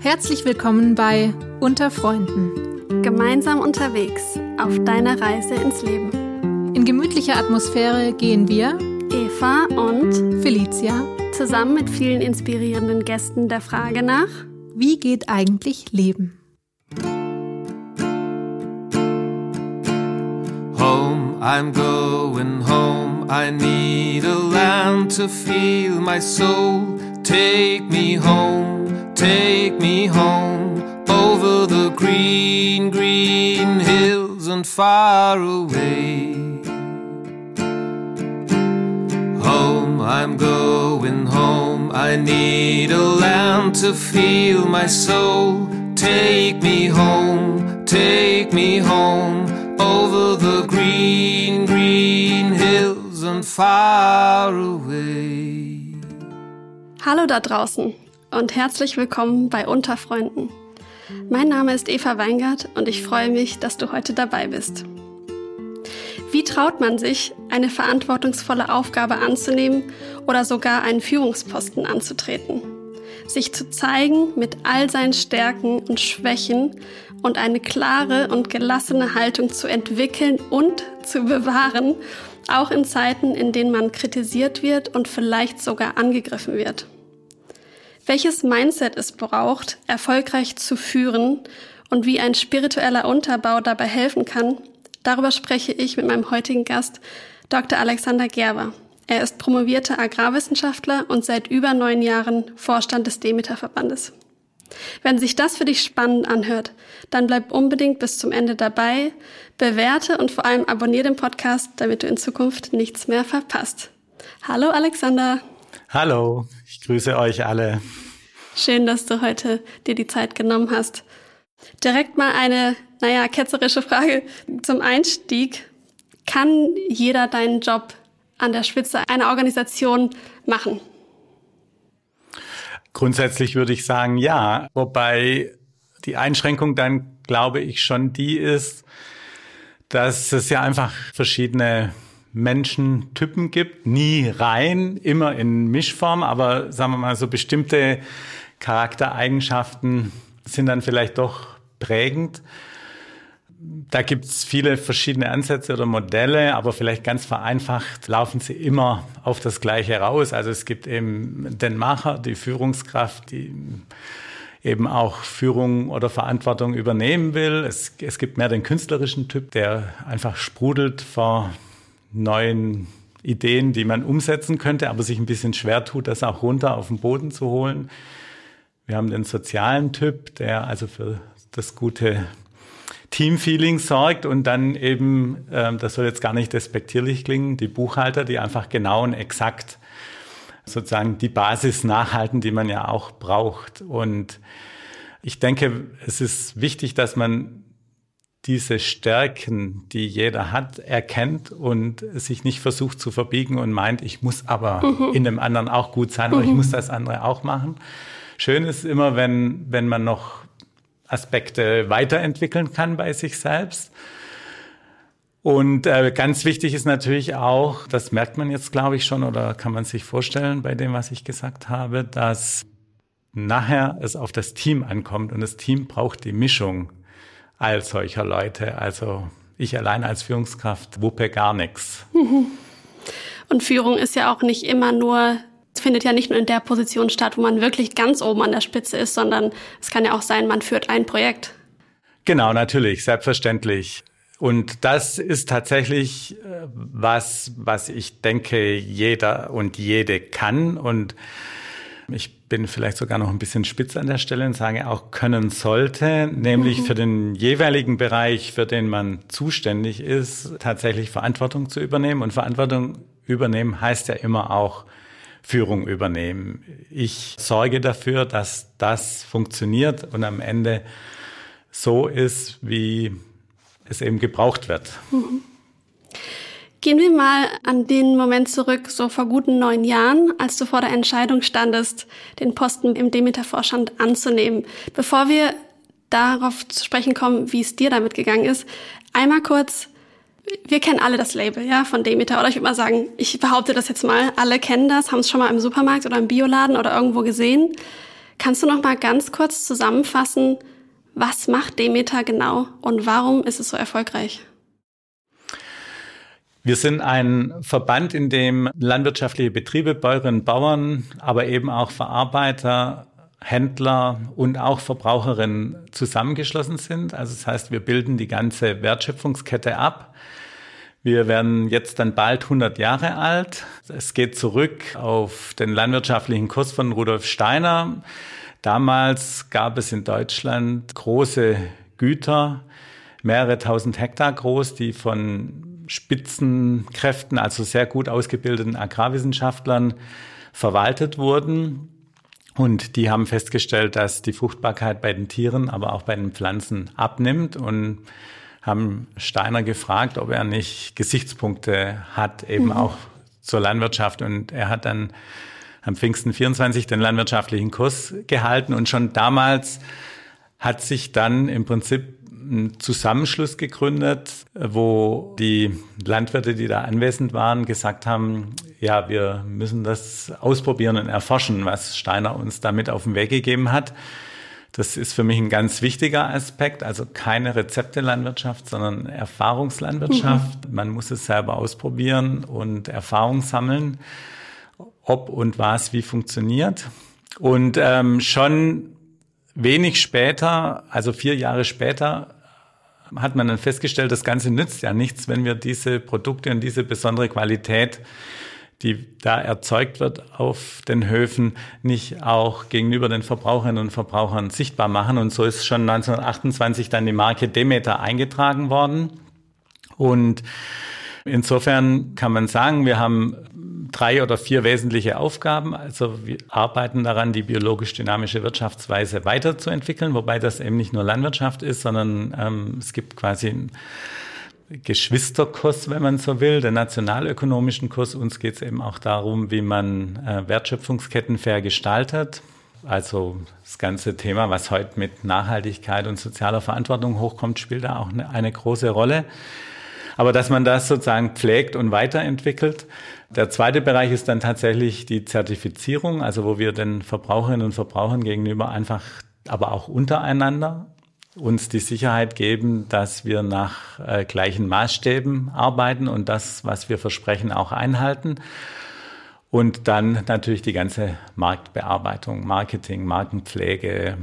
Herzlich willkommen bei Unter Freunden. Gemeinsam unterwegs auf deiner Reise ins Leben. In gemütlicher Atmosphäre gehen wir, Eva und Felicia, zusammen mit vielen inspirierenden Gästen der Frage nach, wie geht eigentlich Leben? Home, I'm going home. I need a land to feel my soul. Take me home, take me home over the green, green hills and far away. Home, I'm going home. I need a land to feel my soul. Take me home, take me home over the green, green hills and far away. Hallo da draußen und herzlich willkommen bei Unterfreunden. Mein Name ist Eva Weingart und ich freue mich, dass du heute dabei bist. Wie traut man sich, eine verantwortungsvolle Aufgabe anzunehmen oder sogar einen Führungsposten anzutreten? Sich zu zeigen mit all seinen Stärken und Schwächen und eine klare und gelassene Haltung zu entwickeln und zu bewahren, auch in Zeiten, in denen man kritisiert wird und vielleicht sogar angegriffen wird welches Mindset es braucht, erfolgreich zu führen und wie ein spiritueller Unterbau dabei helfen kann, darüber spreche ich mit meinem heutigen Gast, Dr. Alexander Gerber. Er ist promovierter Agrarwissenschaftler und seit über neun Jahren Vorstand des Demeter-Verbandes. Wenn sich das für dich spannend anhört, dann bleib unbedingt bis zum Ende dabei, bewerte und vor allem abonniere den Podcast, damit du in Zukunft nichts mehr verpasst. Hallo Alexander. Hallo, ich grüße euch alle. Schön, dass du heute dir die Zeit genommen hast. Direkt mal eine, naja, ketzerische Frage zum Einstieg. Kann jeder deinen Job an der Spitze einer Organisation machen? Grundsätzlich würde ich sagen, ja. Wobei die Einschränkung dann, glaube ich, schon die ist, dass es ja einfach verschiedene Menschentypen gibt. Nie rein, immer in Mischform, aber sagen wir mal so bestimmte Charaktereigenschaften sind dann vielleicht doch prägend. Da gibt es viele verschiedene Ansätze oder Modelle, aber vielleicht ganz vereinfacht laufen sie immer auf das Gleiche raus. Also es gibt eben den Macher, die Führungskraft, die eben auch Führung oder Verantwortung übernehmen will. Es, es gibt mehr den künstlerischen Typ, der einfach sprudelt vor neuen Ideen, die man umsetzen könnte, aber sich ein bisschen schwer tut, das auch runter auf den Boden zu holen. Wir haben den sozialen Typ, der also für das gute Teamfeeling sorgt und dann eben, ähm, das soll jetzt gar nicht despektierlich klingen, die Buchhalter, die einfach genau und exakt sozusagen die Basis nachhalten, die man ja auch braucht. Und ich denke, es ist wichtig, dass man diese Stärken, die jeder hat, erkennt und sich nicht versucht zu verbiegen und meint, ich muss aber mhm. in dem anderen auch gut sein mhm. oder ich muss das andere auch machen. Schön ist immer, wenn, wenn man noch Aspekte weiterentwickeln kann bei sich selbst. Und äh, ganz wichtig ist natürlich auch, das merkt man jetzt, glaube ich, schon oder kann man sich vorstellen bei dem, was ich gesagt habe, dass nachher es auf das Team ankommt und das Team braucht die Mischung all solcher Leute. Also ich allein als Führungskraft wuppe gar nichts. Und Führung ist ja auch nicht immer nur, es findet ja nicht nur in der Position statt, wo man wirklich ganz oben an der Spitze ist, sondern es kann ja auch sein, man führt ein Projekt. Genau, natürlich, selbstverständlich. Und das ist tatsächlich äh, was, was ich denke, jeder und jede kann. Und ich bin vielleicht sogar noch ein bisschen spitz an der Stelle und sage auch können sollte, nämlich mhm. für den jeweiligen Bereich, für den man zuständig ist, tatsächlich Verantwortung zu übernehmen. Und Verantwortung übernehmen heißt ja immer auch Führung übernehmen. Ich sorge dafür, dass das funktioniert und am Ende so ist, wie es eben gebraucht wird. Mhm. Gehen wir mal an den Moment zurück, so vor guten neun Jahren, als du vor der Entscheidung standest, den Posten im Demeter-Vorstand anzunehmen. Bevor wir darauf zu sprechen kommen, wie es dir damit gegangen ist, einmal kurz, wir kennen alle das Label, ja, von Demeter. Oder ich würde mal sagen, ich behaupte das jetzt mal, alle kennen das, haben es schon mal im Supermarkt oder im Bioladen oder irgendwo gesehen. Kannst du noch mal ganz kurz zusammenfassen, was macht Demeter genau und warum ist es so erfolgreich? Wir sind ein Verband, in dem landwirtschaftliche Betriebe, Bäuerinnen, Bauern, aber eben auch Verarbeiter, Händler und auch Verbraucherinnen zusammengeschlossen sind. Also das heißt, wir bilden die ganze Wertschöpfungskette ab. Wir werden jetzt dann bald 100 Jahre alt. Es geht zurück auf den landwirtschaftlichen Kurs von Rudolf Steiner. Damals gab es in Deutschland große Güter, mehrere tausend Hektar groß, die von Spitzenkräften, also sehr gut ausgebildeten Agrarwissenschaftlern verwaltet wurden. Und die haben festgestellt, dass die Fruchtbarkeit bei den Tieren, aber auch bei den Pflanzen abnimmt und haben Steiner gefragt, ob er nicht Gesichtspunkte hat, eben mhm. auch zur Landwirtschaft. Und er hat dann am Pfingsten 24 den landwirtschaftlichen Kurs gehalten. Und schon damals hat sich dann im Prinzip ein Zusammenschluss gegründet, wo die Landwirte, die da anwesend waren, gesagt haben, ja, wir müssen das ausprobieren und erforschen, was Steiner uns damit auf den Weg gegeben hat. Das ist für mich ein ganz wichtiger Aspekt. Also keine Rezeptelandwirtschaft, sondern Erfahrungslandwirtschaft. Mhm. Man muss es selber ausprobieren und Erfahrung sammeln, ob und was wie funktioniert. Und ähm, schon wenig später, also vier Jahre später, hat man dann festgestellt, das Ganze nützt ja nichts, wenn wir diese Produkte und diese besondere Qualität die da erzeugt wird auf den Höfen, nicht auch gegenüber den Verbraucherinnen und Verbrauchern sichtbar machen. Und so ist schon 1928 dann die Marke Demeter eingetragen worden. Und insofern kann man sagen, wir haben drei oder vier wesentliche Aufgaben. Also wir arbeiten daran, die biologisch dynamische Wirtschaftsweise weiterzuentwickeln, wobei das eben nicht nur Landwirtschaft ist, sondern ähm, es gibt quasi Geschwisterkurs, wenn man so will, den nationalökonomischen Kurs. Uns geht es eben auch darum, wie man äh, Wertschöpfungsketten fair gestaltet. Also das ganze Thema, was heute mit Nachhaltigkeit und sozialer Verantwortung hochkommt, spielt da auch eine, eine große Rolle. Aber dass man das sozusagen pflegt und weiterentwickelt. Der zweite Bereich ist dann tatsächlich die Zertifizierung, also wo wir den Verbraucherinnen und Verbrauchern gegenüber einfach, aber auch untereinander uns die Sicherheit geben, dass wir nach äh, gleichen Maßstäben arbeiten und das, was wir versprechen, auch einhalten. Und dann natürlich die ganze Marktbearbeitung, Marketing, Markenpflege.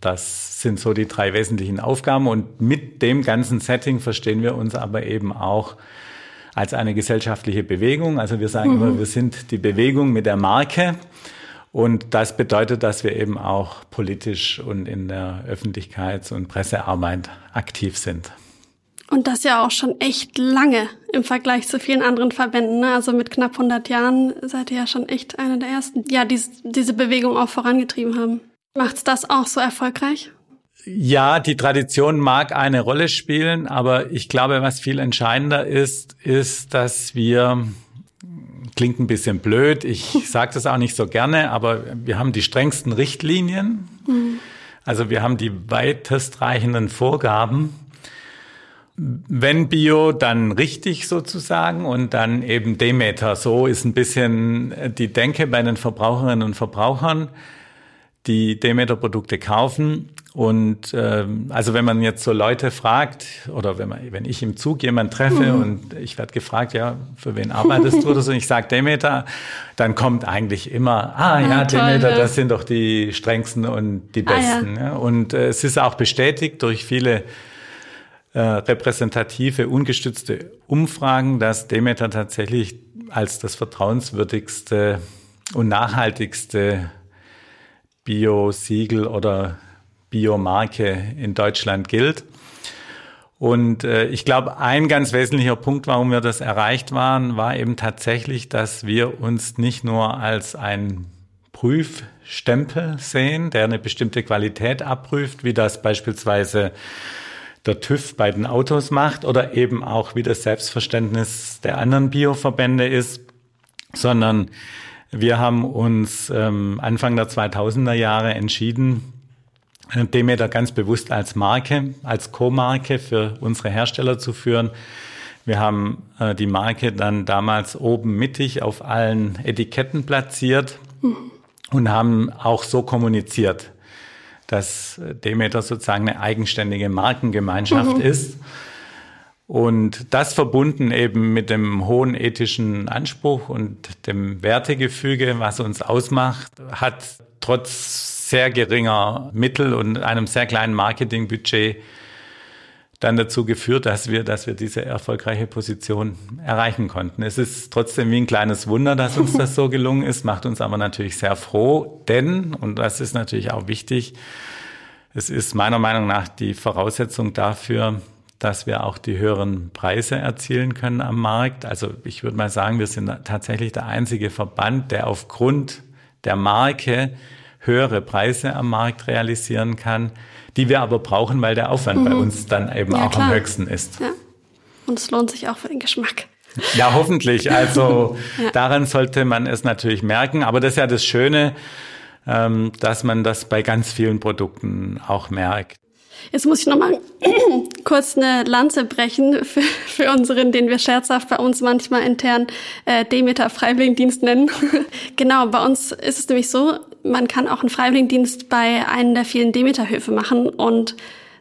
Das sind so die drei wesentlichen Aufgaben. Und mit dem ganzen Setting verstehen wir uns aber eben auch als eine gesellschaftliche Bewegung. Also wir sagen mhm. immer, wir sind die Bewegung mit der Marke. Und das bedeutet, dass wir eben auch politisch und in der Öffentlichkeits- und Pressearbeit aktiv sind. Und das ja auch schon echt lange im Vergleich zu vielen anderen Verbänden. Ne? Also mit knapp 100 Jahren seid ihr ja schon echt einer der ersten, ja, die diese Bewegung auch vorangetrieben haben. Macht's das auch so erfolgreich? Ja, die Tradition mag eine Rolle spielen, aber ich glaube, was viel entscheidender ist, ist, dass wir klingt ein bisschen blöd, ich sage das auch nicht so gerne, aber wir haben die strengsten Richtlinien. Mhm. Also wir haben die weitestreichenden Vorgaben. Wenn Bio, dann richtig sozusagen und dann eben Demeter. So ist ein bisschen die Denke bei den Verbraucherinnen und Verbrauchern, die Demeter-Produkte kaufen. Und ähm, also wenn man jetzt so Leute fragt oder wenn, man, wenn ich im Zug jemanden treffe mhm. und ich werde gefragt, ja, für wen arbeitest du oder so, ich sage Demeter, dann kommt eigentlich immer, ah ja, ah, Demeter, das sind doch die strengsten und die besten. Ah. Ja. Und äh, es ist auch bestätigt durch viele äh, repräsentative, ungestützte Umfragen, dass Demeter tatsächlich als das vertrauenswürdigste und nachhaltigste Bio-Siegel oder Biomarke in Deutschland gilt. Und äh, ich glaube, ein ganz wesentlicher Punkt, warum wir das erreicht waren, war eben tatsächlich, dass wir uns nicht nur als ein Prüfstempel sehen, der eine bestimmte Qualität abprüft, wie das beispielsweise der TÜV bei den Autos macht oder eben auch wie das Selbstverständnis der anderen Bioverbände ist, sondern wir haben uns ähm, Anfang der 2000er Jahre entschieden, Demeter ganz bewusst als Marke, als Co-Marke für unsere Hersteller zu führen. Wir haben äh, die Marke dann damals oben mittig auf allen Etiketten platziert. und haben auch so kommuniziert, dass Demeter sozusagen eine eigenständige Markengemeinschaft mhm. ist. Und das verbunden eben mit dem hohen ethischen Anspruch und dem Wertegefüge, was uns ausmacht, hat trotz sehr geringer Mittel und einem sehr kleinen Marketingbudget dann dazu geführt, dass wir, dass wir diese erfolgreiche Position erreichen konnten. Es ist trotzdem wie ein kleines Wunder, dass uns das so gelungen ist, macht uns aber natürlich sehr froh, denn, und das ist natürlich auch wichtig, es ist meiner Meinung nach die Voraussetzung dafür, dass wir auch die höheren Preise erzielen können am Markt. Also ich würde mal sagen, wir sind tatsächlich der einzige Verband, der aufgrund der Marke höhere Preise am Markt realisieren kann die wir aber brauchen, weil der Aufwand mhm. bei uns dann eben ja, auch klar. am höchsten ist. Ja. Und es lohnt sich auch für den Geschmack. Ja, hoffentlich. Also ja. daran sollte man es natürlich merken. Aber das ist ja das Schöne, ähm, dass man das bei ganz vielen Produkten auch merkt. Jetzt muss ich nochmal kurz eine Lanze brechen für, für unseren, den wir scherzhaft bei uns manchmal intern äh, Demeter Freiwilligendienst nennen. genau, bei uns ist es nämlich so, man kann auch einen Freiwilligendienst bei einem der vielen Demeter-Höfe machen und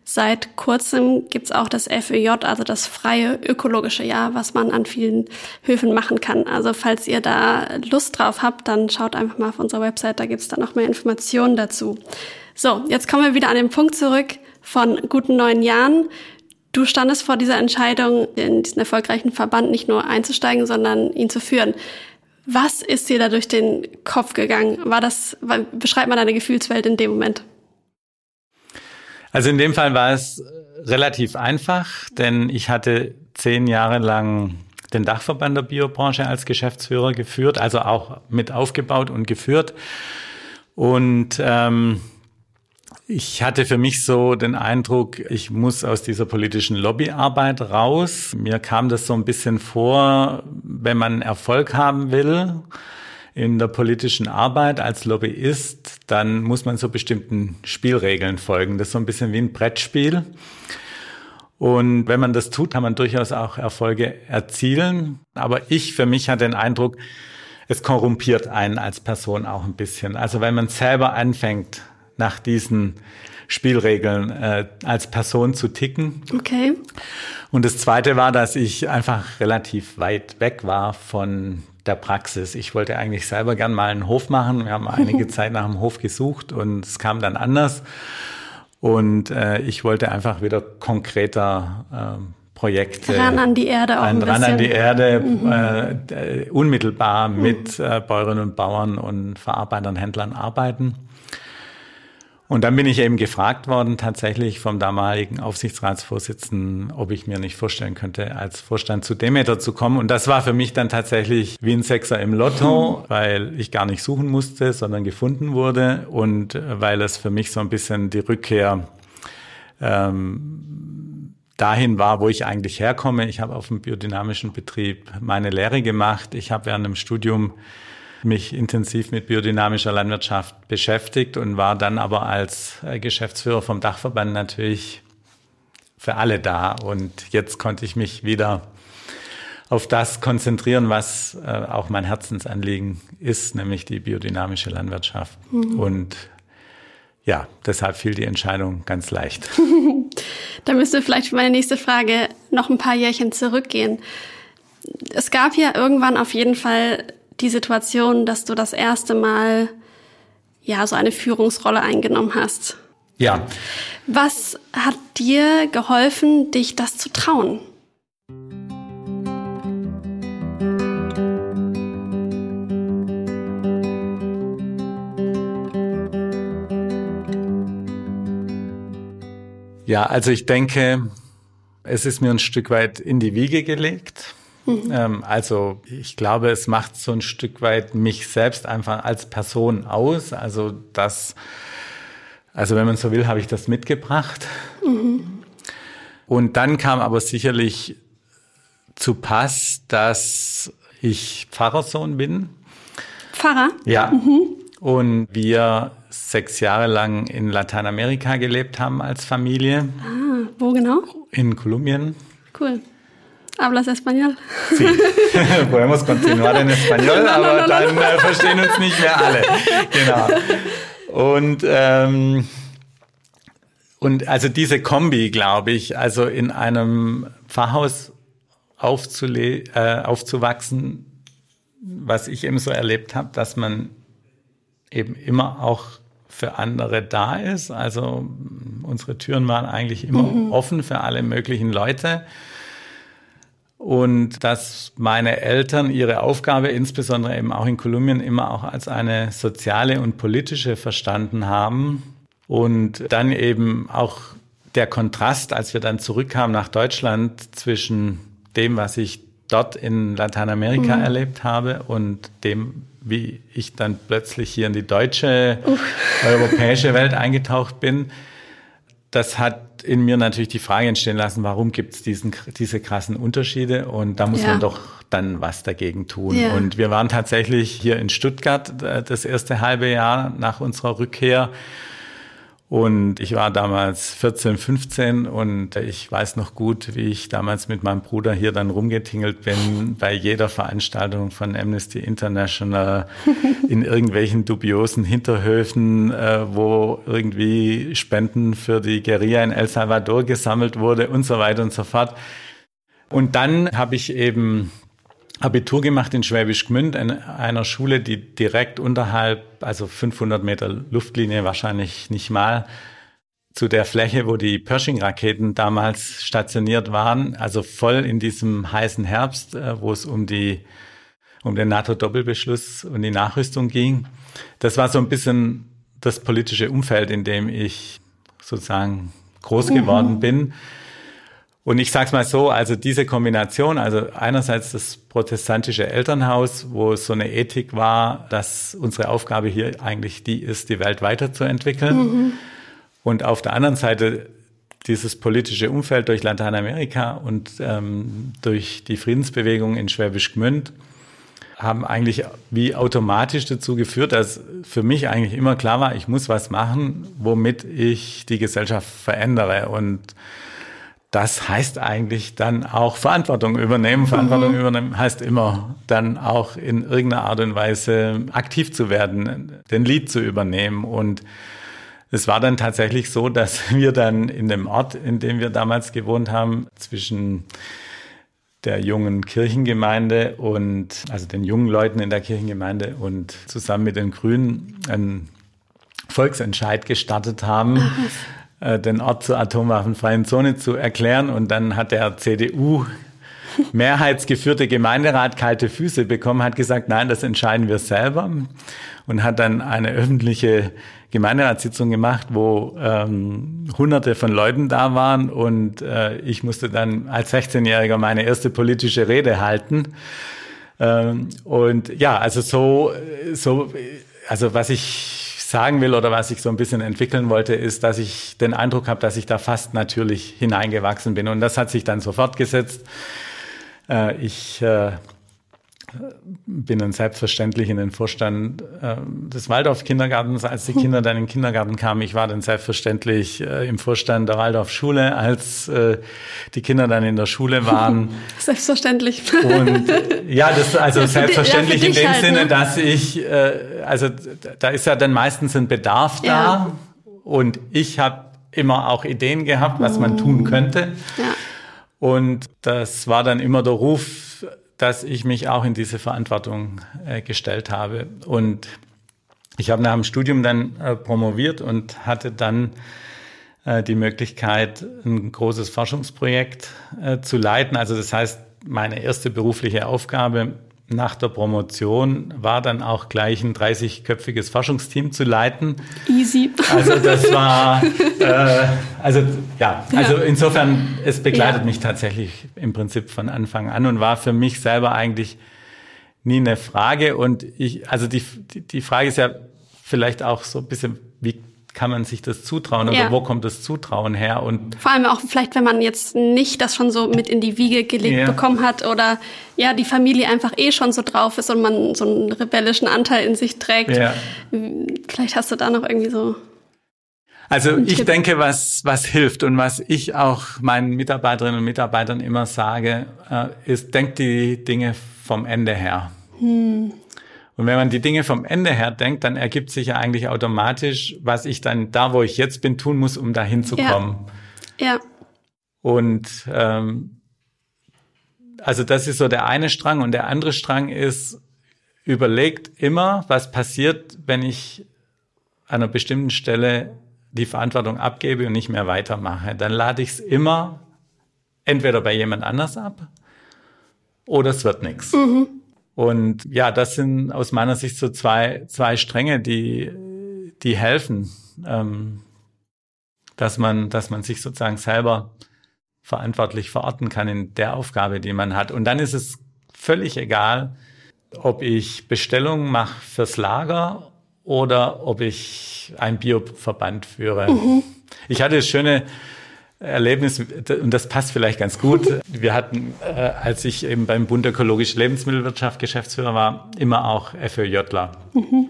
Seit kurzem gibt's auch das FÖJ, also das freie ökologische Jahr, was man an vielen Höfen machen kann. Also falls ihr da Lust drauf habt, dann schaut einfach mal auf unserer Website, da gibt's dann noch mehr Informationen dazu. So, jetzt kommen wir wieder an den Punkt zurück von guten neun Jahren. Du standest vor dieser Entscheidung, in diesen erfolgreichen Verband nicht nur einzusteigen, sondern ihn zu führen. Was ist dir da durch den Kopf gegangen? War das, beschreib mal deine Gefühlswelt in dem Moment. Also in dem Fall war es relativ einfach, denn ich hatte zehn Jahre lang den Dachverband der Biobranche als Geschäftsführer geführt, also auch mit aufgebaut und geführt. Und ähm, ich hatte für mich so den Eindruck, ich muss aus dieser politischen Lobbyarbeit raus. Mir kam das so ein bisschen vor, wenn man Erfolg haben will in der politischen Arbeit als Lobbyist, dann muss man so bestimmten Spielregeln folgen. Das ist so ein bisschen wie ein Brettspiel. Und wenn man das tut, kann man durchaus auch Erfolge erzielen. Aber ich für mich hatte den Eindruck, es korrumpiert einen als Person auch ein bisschen. Also wenn man selber anfängt, nach diesen Spielregeln äh, als Person zu ticken. Okay. Und das Zweite war, dass ich einfach relativ weit weg war von der Praxis. Ich wollte eigentlich selber gern mal einen Hof machen. Wir haben einige Zeit nach einem Hof gesucht und es kam dann anders. Und äh, ich wollte einfach wieder konkreter äh, Projekte. Ran an die Erde auch ein Ran an die Erde, mhm. äh, unmittelbar mhm. mit äh, Bäuerinnen und Bauern und Verarbeitern, Händlern arbeiten. Und dann bin ich eben gefragt worden, tatsächlich vom damaligen Aufsichtsratsvorsitzenden, ob ich mir nicht vorstellen könnte, als Vorstand zu Demeter zu kommen. Und das war für mich dann tatsächlich wie ein Sechser im Lotto, weil ich gar nicht suchen musste, sondern gefunden wurde und weil es für mich so ein bisschen die Rückkehr ähm, dahin war, wo ich eigentlich herkomme. Ich habe auf dem biodynamischen Betrieb meine Lehre gemacht. Ich habe während dem Studium mich intensiv mit biodynamischer Landwirtschaft beschäftigt und war dann aber als äh, Geschäftsführer vom Dachverband natürlich für alle da. Und jetzt konnte ich mich wieder auf das konzentrieren, was äh, auch mein Herzensanliegen ist, nämlich die biodynamische Landwirtschaft. Mhm. Und ja, deshalb fiel die Entscheidung ganz leicht. da müsste vielleicht für meine nächste Frage noch ein paar Jährchen zurückgehen. Es gab ja irgendwann auf jeden Fall die Situation, dass du das erste Mal ja so eine Führungsrolle eingenommen hast. Ja. Was hat dir geholfen, dich das zu trauen? Ja, also ich denke, es ist mir ein Stück weit in die Wiege gelegt. Mhm. Ähm, also ich glaube, es macht so ein Stück weit mich selbst einfach als Person aus. Also das, also wenn man so will, habe ich das mitgebracht. Mhm. Und dann kam aber sicherlich zu Pass, dass ich Pfarrersohn bin. Pfarrer? Ja. Mhm. Und wir sechs Jahre lang in Lateinamerika gelebt haben als Familie. Ah, wo genau? In Kolumbien. Cool. ¿Hablas español? Sí, podemos continuar en español, no, aber no, no, dann äh, verstehen uns nicht mehr alle. Genau. Und, ähm, und also diese Kombi, glaube ich, also in einem Pfarrhaus aufzule äh, aufzuwachsen, was ich eben so erlebt habe, dass man eben immer auch für andere da ist. Also unsere Türen waren eigentlich immer mhm. offen für alle möglichen Leute. Und dass meine Eltern ihre Aufgabe, insbesondere eben auch in Kolumbien, immer auch als eine soziale und politische verstanden haben. Und dann eben auch der Kontrast, als wir dann zurückkamen nach Deutschland zwischen dem, was ich dort in Lateinamerika mhm. erlebt habe und dem, wie ich dann plötzlich hier in die deutsche, Uff. europäische Welt eingetaucht bin, das hat in mir natürlich die Frage entstehen lassen, warum gibt es diese krassen Unterschiede? Und da muss ja. man doch dann was dagegen tun. Ja. Und wir waren tatsächlich hier in Stuttgart äh, das erste halbe Jahr nach unserer Rückkehr und ich war damals 14, 15 und ich weiß noch gut, wie ich damals mit meinem Bruder hier dann rumgetingelt bin, bei jeder Veranstaltung von Amnesty International in irgendwelchen dubiosen Hinterhöfen, äh, wo irgendwie Spenden für die Guerilla in El Salvador gesammelt wurde und so weiter und so fort. Und dann habe ich eben Abitur gemacht in Schwäbisch Gmünd, in einer Schule, die direkt unterhalb, also 500 Meter Luftlinie wahrscheinlich nicht mal, zu der Fläche, wo die Pershing-Raketen damals stationiert waren, also voll in diesem heißen Herbst, äh, wo es um die, um den NATO-Doppelbeschluss und die Nachrüstung ging. Das war so ein bisschen das politische Umfeld, in dem ich sozusagen groß geworden mhm. bin. Und ich sage es mal so, also diese Kombination, also einerseits das protestantische Elternhaus, wo so eine Ethik war, dass unsere Aufgabe hier eigentlich die ist, die Welt weiterzuentwickeln. Mhm. Und auf der anderen Seite dieses politische Umfeld durch Lateinamerika und ähm, durch die Friedensbewegung in Schwäbisch Gmünd haben eigentlich wie automatisch dazu geführt, dass für mich eigentlich immer klar war, ich muss was machen, womit ich die Gesellschaft verändere. Und das heißt eigentlich dann auch Verantwortung übernehmen. Mhm. Verantwortung übernehmen heißt immer dann auch in irgendeiner Art und Weise aktiv zu werden, den Lied zu übernehmen. Und es war dann tatsächlich so, dass wir dann in dem Ort, in dem wir damals gewohnt haben, zwischen der jungen Kirchengemeinde und also den jungen Leuten in der Kirchengemeinde und zusammen mit den Grünen einen Volksentscheid gestartet haben. Ach äh, den Ort zur atomwaffenfreien Zone zu erklären. Und dann hat der CDU mehrheitsgeführte Gemeinderat kalte Füße bekommen, hat gesagt, nein, das entscheiden wir selber und hat dann eine öffentliche Gemeinderatssitzung gemacht, wo ähm, hunderte von Leuten da waren und äh, ich musste dann als 16-Jähriger meine erste politische Rede halten. Ähm, und ja, also so, so, also was ich sagen will oder was ich so ein bisschen entwickeln wollte, ist, dass ich den Eindruck habe, dass ich da fast natürlich hineingewachsen bin. Und das hat sich dann so fortgesetzt. Äh, ich äh, bin dann selbstverständlich in den Vorstand äh, des Waldorf-Kindergartens, als die Kinder dann in den Kindergarten kamen. Ich war dann selbstverständlich äh, im Vorstand der Waldorf-Schule, als äh, die Kinder dann in der Schule waren. Selbstverständlich. Und ja, das also ja, selbstverständlich ja, in dem halt, Sinne, ne? dass ich, äh, also da ist ja dann meistens ein Bedarf da ja. und ich habe immer auch Ideen gehabt, was man tun könnte. Ja. Und das war dann immer der Ruf, dass ich mich auch in diese Verantwortung äh, gestellt habe. Und ich habe nach dem Studium dann äh, promoviert und hatte dann äh, die Möglichkeit, ein großes Forschungsprojekt äh, zu leiten. Also das heißt, meine erste berufliche Aufgabe nach der Promotion war dann auch gleich ein 30-köpfiges Forschungsteam zu leiten. Easy. Also das war, äh, also ja, also insofern, es begleitet ja. mich tatsächlich im Prinzip von Anfang an und war für mich selber eigentlich nie eine Frage. Und ich, also die, die, die Frage ist ja vielleicht auch so ein bisschen, wie kann man sich das zutrauen oder ja. wo kommt das Zutrauen her? Und Vor allem auch vielleicht, wenn man jetzt nicht das schon so mit in die Wiege gelegt ja. bekommen hat oder ja, die Familie einfach eh schon so drauf ist und man so einen rebellischen Anteil in sich trägt. Ja. Vielleicht hast du da noch irgendwie so. Also ich denke, was, was hilft und was ich auch meinen Mitarbeiterinnen und Mitarbeitern immer sage, äh, ist, denkt die Dinge vom Ende her. Hm. Und wenn man die Dinge vom Ende her denkt, dann ergibt sich ja eigentlich automatisch, was ich dann da, wo ich jetzt bin, tun muss, um da hinzukommen. Ja. ja. Und ähm, also das ist so der eine Strang und der andere Strang ist, überlegt immer, was passiert, wenn ich an einer bestimmten Stelle die Verantwortung abgebe und nicht mehr weitermache. Dann lade ich es immer entweder bei jemand anders ab oder es wird nichts. Mhm. Und ja, das sind aus meiner Sicht so zwei, zwei Stränge, die, die helfen, ähm, dass man, dass man sich sozusagen selber verantwortlich verorten kann in der Aufgabe, die man hat. Und dann ist es völlig egal, ob ich Bestellungen mache fürs Lager oder ob ich einen Bioverband führe. Mhm. Ich hatte das schöne Erlebnis, und das passt vielleicht ganz gut. Wir hatten, äh, als ich eben beim Bund Ökologische Lebensmittelwirtschaft Geschäftsführer war, immer auch FÖJler. Mhm.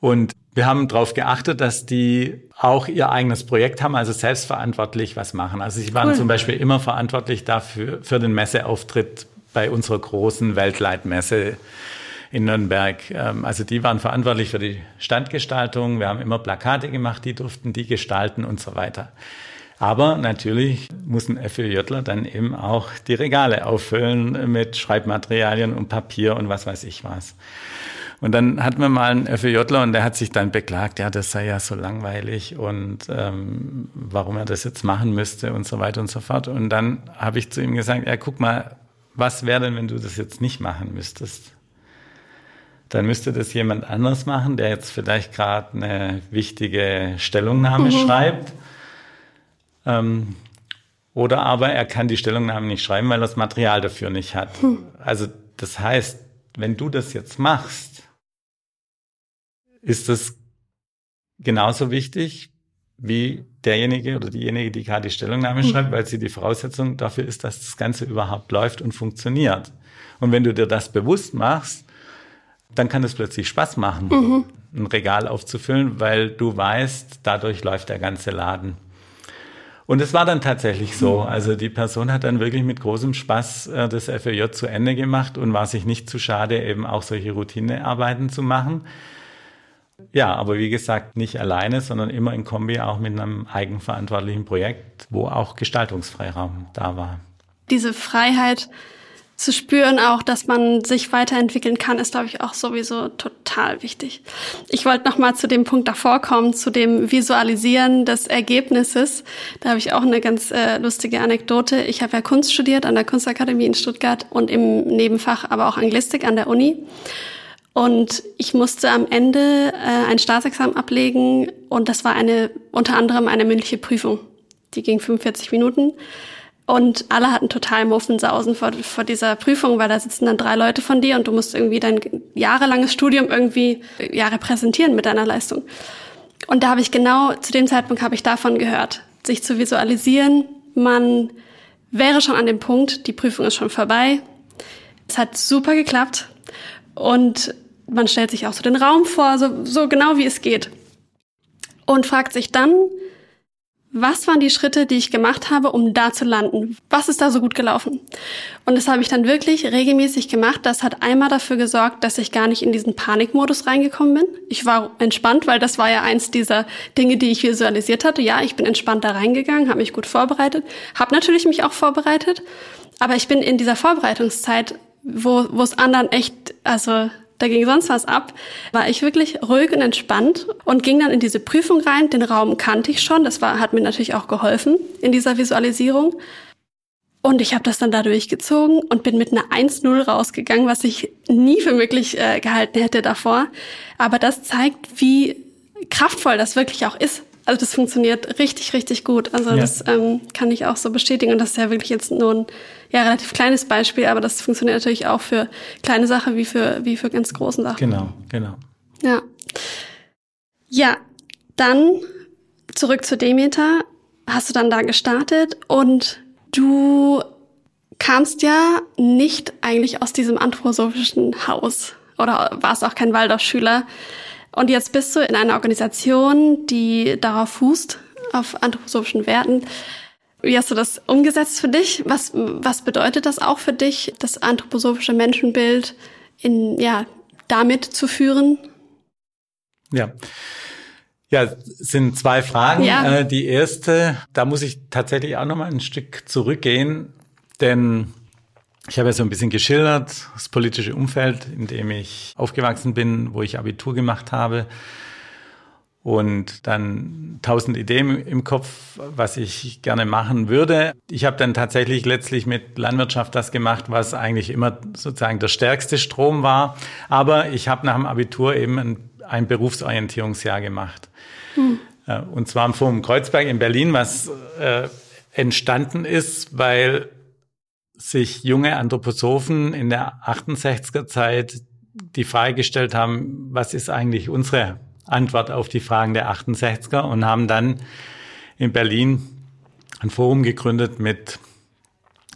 Und wir haben darauf geachtet, dass die auch ihr eigenes Projekt haben, also selbstverantwortlich was machen. Also sie waren cool. zum Beispiel immer verantwortlich dafür, für den Messeauftritt bei unserer großen Weltleitmesse in Nürnberg. Ähm, also die waren verantwortlich für die Standgestaltung. Wir haben immer Plakate gemacht, die durften die gestalten und so weiter. Aber natürlich muss ein FÖJler dann eben auch die Regale auffüllen mit Schreibmaterialien und Papier und was weiß ich was. Und dann hatten wir mal einen FÖJler und der hat sich dann beklagt, ja, das sei ja so langweilig und ähm, warum er das jetzt machen müsste und so weiter und so fort. Und dann habe ich zu ihm gesagt, ja, guck mal, was wäre denn, wenn du das jetzt nicht machen müsstest? Dann müsste das jemand anders machen, der jetzt vielleicht gerade eine wichtige Stellungnahme mhm. schreibt ähm, oder aber er kann die Stellungnahme nicht schreiben, weil er das Material dafür nicht hat. Hm. Also das heißt, wenn du das jetzt machst, ist das genauso wichtig wie derjenige oder diejenige, die gerade die Stellungnahme hm. schreibt, weil sie die Voraussetzung dafür ist, dass das Ganze überhaupt läuft und funktioniert. Und wenn du dir das bewusst machst, dann kann es plötzlich Spaß machen, mhm. ein Regal aufzufüllen, weil du weißt, dadurch läuft der ganze Laden. Und es war dann tatsächlich so. Also die Person hat dann wirklich mit großem Spaß äh, das FAJ zu Ende gemacht und war sich nicht zu schade, eben auch solche Routinearbeiten zu machen. Ja, aber wie gesagt, nicht alleine, sondern immer in Kombi auch mit einem eigenverantwortlichen Projekt, wo auch Gestaltungsfreiraum da war. Diese Freiheit, zu spüren auch, dass man sich weiterentwickeln kann, ist, glaube ich, auch sowieso total wichtig. Ich wollte noch mal zu dem Punkt davor kommen, zu dem Visualisieren des Ergebnisses. Da habe ich auch eine ganz äh, lustige Anekdote. Ich habe ja Kunst studiert an der Kunstakademie in Stuttgart und im Nebenfach aber auch Anglistik an der Uni. Und ich musste am Ende äh, ein Staatsexamen ablegen und das war eine unter anderem eine mündliche Prüfung. Die ging 45 Minuten. Und alle hatten total Muffensausen vor, vor dieser Prüfung, weil da sitzen dann drei Leute von dir und du musst irgendwie dein jahrelanges Studium irgendwie ja, repräsentieren mit deiner Leistung. Und da habe ich genau, zu dem Zeitpunkt habe ich davon gehört, sich zu visualisieren, man wäre schon an dem Punkt, die Prüfung ist schon vorbei. Es hat super geklappt und man stellt sich auch so den Raum vor, so, so genau wie es geht. Und fragt sich dann, was waren die Schritte, die ich gemacht habe, um da zu landen? Was ist da so gut gelaufen? Und das habe ich dann wirklich regelmäßig gemacht. Das hat einmal dafür gesorgt, dass ich gar nicht in diesen Panikmodus reingekommen bin. Ich war entspannt, weil das war ja eins dieser Dinge, die ich visualisiert hatte. Ja, ich bin entspannt da reingegangen, habe mich gut vorbereitet, habe natürlich mich auch vorbereitet, aber ich bin in dieser Vorbereitungszeit, wo, wo es anderen echt, also da ging sonst was ab, war ich wirklich ruhig und entspannt und ging dann in diese Prüfung rein. Den Raum kannte ich schon, das war, hat mir natürlich auch geholfen in dieser Visualisierung. Und ich habe das dann da durchgezogen und bin mit einer 1-0 rausgegangen, was ich nie für möglich äh, gehalten hätte davor. Aber das zeigt, wie kraftvoll das wirklich auch ist. Also das funktioniert richtig, richtig gut. Also ja. das ähm, kann ich auch so bestätigen. Und das ist ja wirklich jetzt nur ein ja, relativ kleines Beispiel, aber das funktioniert natürlich auch für kleine Sachen wie für, wie für ganz großen Sachen. Genau, genau. Ja. Ja, dann zurück zu Demeter. Hast du dann da gestartet und du kamst ja nicht eigentlich aus diesem anthroposophischen Haus oder warst auch kein Waldorfschüler. Und jetzt bist du in einer Organisation, die darauf fußt, auf anthroposophischen Werten. Wie hast du das umgesetzt für dich? Was, was bedeutet das auch für dich, das anthroposophische Menschenbild in, ja, damit zu führen? Ja. Ja, sind zwei Fragen. Ja. Äh, die erste, da muss ich tatsächlich auch noch mal ein Stück zurückgehen, denn ich habe ja so ein bisschen geschildert, das politische Umfeld, in dem ich aufgewachsen bin, wo ich Abitur gemacht habe und dann tausend Ideen im Kopf, was ich gerne machen würde. Ich habe dann tatsächlich letztlich mit Landwirtschaft das gemacht, was eigentlich immer sozusagen der stärkste Strom war. Aber ich habe nach dem Abitur eben ein, ein Berufsorientierungsjahr gemacht. Hm. Äh, und zwar im Forum Kreuzberg in Berlin, was äh, entstanden ist, weil sich junge Anthroposophen in der 68er Zeit die Frage gestellt haben, was ist eigentlich unsere Antwort auf die Fragen der 68er und haben dann in Berlin ein Forum gegründet mit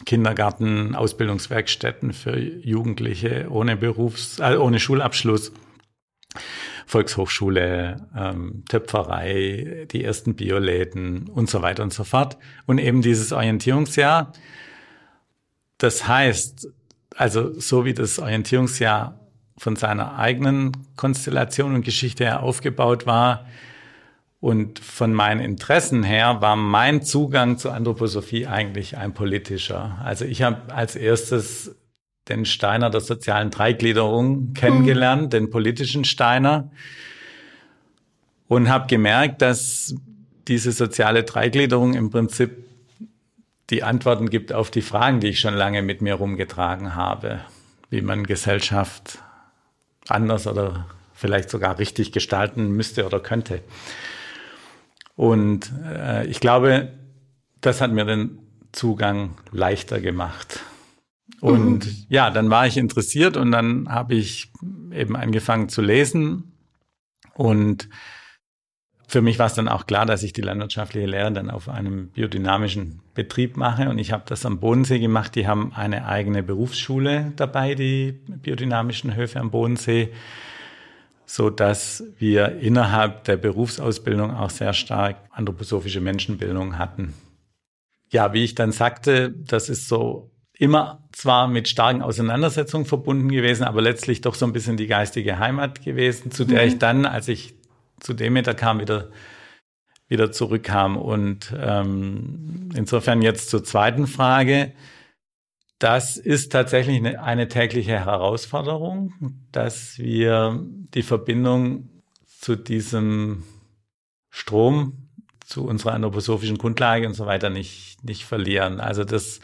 Kindergarten, Ausbildungswerkstätten für Jugendliche ohne Berufs-, äh, ohne Schulabschluss, Volkshochschule, ähm, Töpferei, die ersten Bioläden und so weiter und so fort. Und eben dieses Orientierungsjahr. Das heißt, also so wie das Orientierungsjahr von seiner eigenen Konstellation und Geschichte her aufgebaut war. Und von meinen Interessen her war mein Zugang zur Anthroposophie eigentlich ein politischer. Also ich habe als erstes den Steiner der sozialen Dreigliederung kennengelernt, mhm. den politischen Steiner, und habe gemerkt, dass diese soziale Dreigliederung im Prinzip die Antworten gibt auf die Fragen, die ich schon lange mit mir rumgetragen habe, wie man Gesellschaft anders oder vielleicht sogar richtig gestalten müsste oder könnte. Und äh, ich glaube, das hat mir den Zugang leichter gemacht. Und mhm. ja, dann war ich interessiert und dann habe ich eben angefangen zu lesen. Und für mich war es dann auch klar, dass ich die landwirtschaftliche Lehre dann auf einem biodynamischen Betrieb mache. Und ich habe das am Bodensee gemacht. Die haben eine eigene Berufsschule dabei, die biodynamischen Höfe am Bodensee, so dass wir innerhalb der Berufsausbildung auch sehr stark anthroposophische Menschenbildung hatten. Ja, wie ich dann sagte, das ist so immer zwar mit starken Auseinandersetzungen verbunden gewesen, aber letztlich doch so ein bisschen die geistige Heimat gewesen, zu der mhm. ich dann, als ich zu Demeter kam, wieder, wieder zurückkam. Und ähm, insofern jetzt zur zweiten Frage. Das ist tatsächlich eine, eine tägliche Herausforderung, dass wir die Verbindung zu diesem Strom, zu unserer anthroposophischen Grundlage und so weiter nicht, nicht verlieren. Also das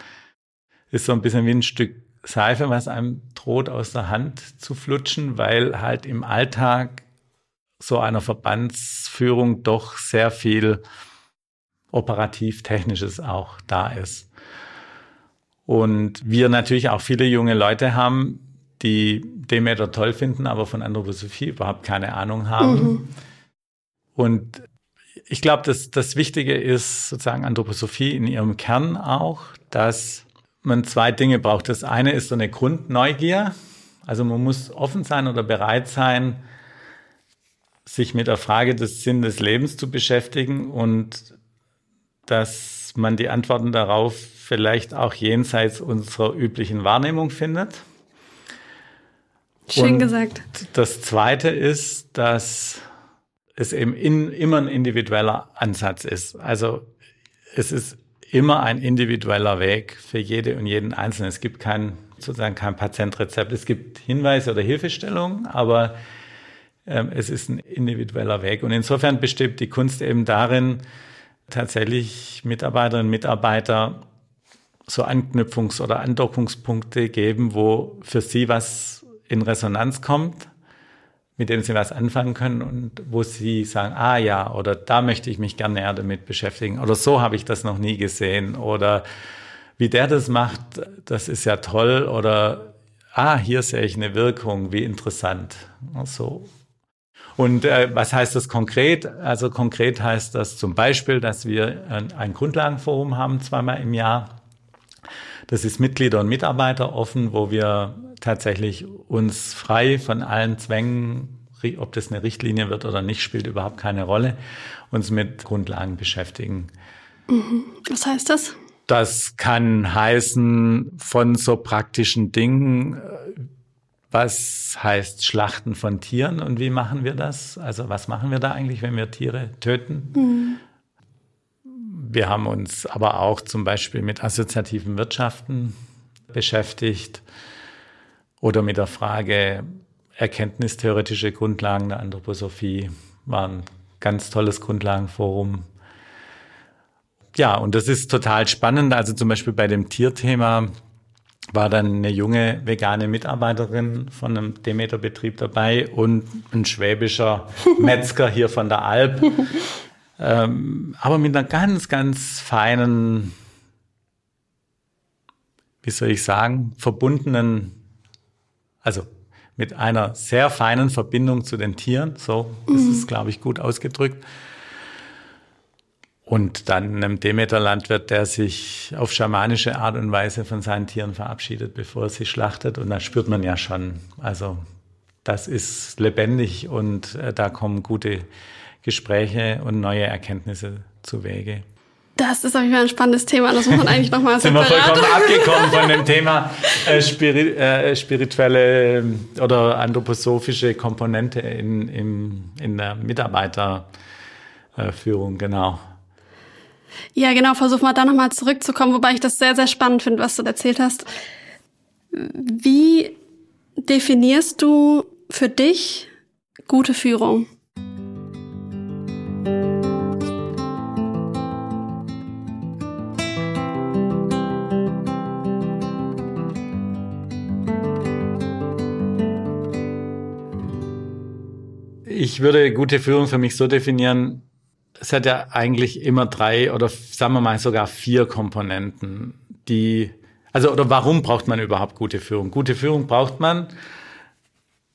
ist so ein bisschen wie ein Stück Seife, was einem droht aus der Hand zu flutschen, weil halt im Alltag so einer Verbandsführung doch sehr viel operativ-technisches auch da ist. Und wir natürlich auch viele junge Leute haben, die Demeter toll finden, aber von Anthroposophie überhaupt keine Ahnung haben. Mhm. Und ich glaube, dass das Wichtige ist sozusagen Anthroposophie in ihrem Kern auch, dass man zwei Dinge braucht. Das eine ist so eine Grundneugier. Also man muss offen sein oder bereit sein, sich mit der Frage des Sinn des Lebens zu beschäftigen und dass man die Antworten darauf vielleicht auch jenseits unserer üblichen Wahrnehmung findet. Schön und gesagt. Das Zweite ist, dass es eben in, immer ein individueller Ansatz ist. Also es ist immer ein individueller Weg für jede und jeden Einzelnen. Es gibt kein, sozusagen kein Patientrezept. Es gibt Hinweise oder Hilfestellungen, aber es ist ein individueller Weg. Und insofern besteht die Kunst eben darin, tatsächlich Mitarbeiterinnen und Mitarbeiter so Anknüpfungs- oder Andockungspunkte geben, wo für sie was in Resonanz kommt, mit dem sie was anfangen können und wo sie sagen, ah ja, oder da möchte ich mich gerne näher damit beschäftigen oder so habe ich das noch nie gesehen oder wie der das macht, das ist ja toll oder ah, hier sehe ich eine Wirkung, wie interessant. So und äh, was heißt das konkret? Also konkret heißt das zum Beispiel, dass wir ein, Grundlagenforum haben, zweimal im Jahr. Das ist Mitglieder und Mitarbeiter offen, wo wir tatsächlich uns frei von allen Zwängen ob das eine Richtlinie wird oder nicht, spielt überhaupt keine Rolle, uns mit Grundlagen beschäftigen. Mhm. Was heißt das? Das kann heißen von so praktischen Dingen, was heißt Schlachten von Tieren und wie machen wir das? Also was machen wir da eigentlich, wenn wir Tiere töten? Mhm. Wir haben uns aber auch zum Beispiel mit assoziativen Wirtschaften beschäftigt oder mit der Frage erkenntnistheoretische Grundlagen der Anthroposophie. War ein ganz tolles Grundlagenforum. Ja, und das ist total spannend. Also zum Beispiel bei dem Tierthema war dann eine junge vegane Mitarbeiterin von einem Demeter-Betrieb dabei und ein schwäbischer Metzger hier von der Alp. ähm, aber mit einer ganz, ganz feinen, wie soll ich sagen, verbundenen, also mit einer sehr feinen Verbindung zu den Tieren. So mhm. ist es, glaube ich, gut ausgedrückt. Und dann einem Demeter-Landwirt, der sich auf schamanische Art und Weise von seinen Tieren verabschiedet, bevor er sie schlachtet. Und da spürt man ja schon, also das ist lebendig und äh, da kommen gute Gespräche und neue Erkenntnisse zu Wege. Das ist auf jeden Fall ein spannendes Thema. Das muss man eigentlich nochmal Sind wir vollkommen abgekommen von dem Thema äh, spiri äh, spirituelle oder anthroposophische Komponente in, in, in der Mitarbeiterführung, genau. Ja, genau, versuch mal da nochmal zurückzukommen, wobei ich das sehr, sehr spannend finde, was du erzählt hast. Wie definierst du für dich gute Führung? Ich würde gute Führung für mich so definieren, es hat ja eigentlich immer drei oder sagen wir mal sogar vier Komponenten, die, also oder warum braucht man überhaupt gute Führung? Gute Führung braucht man,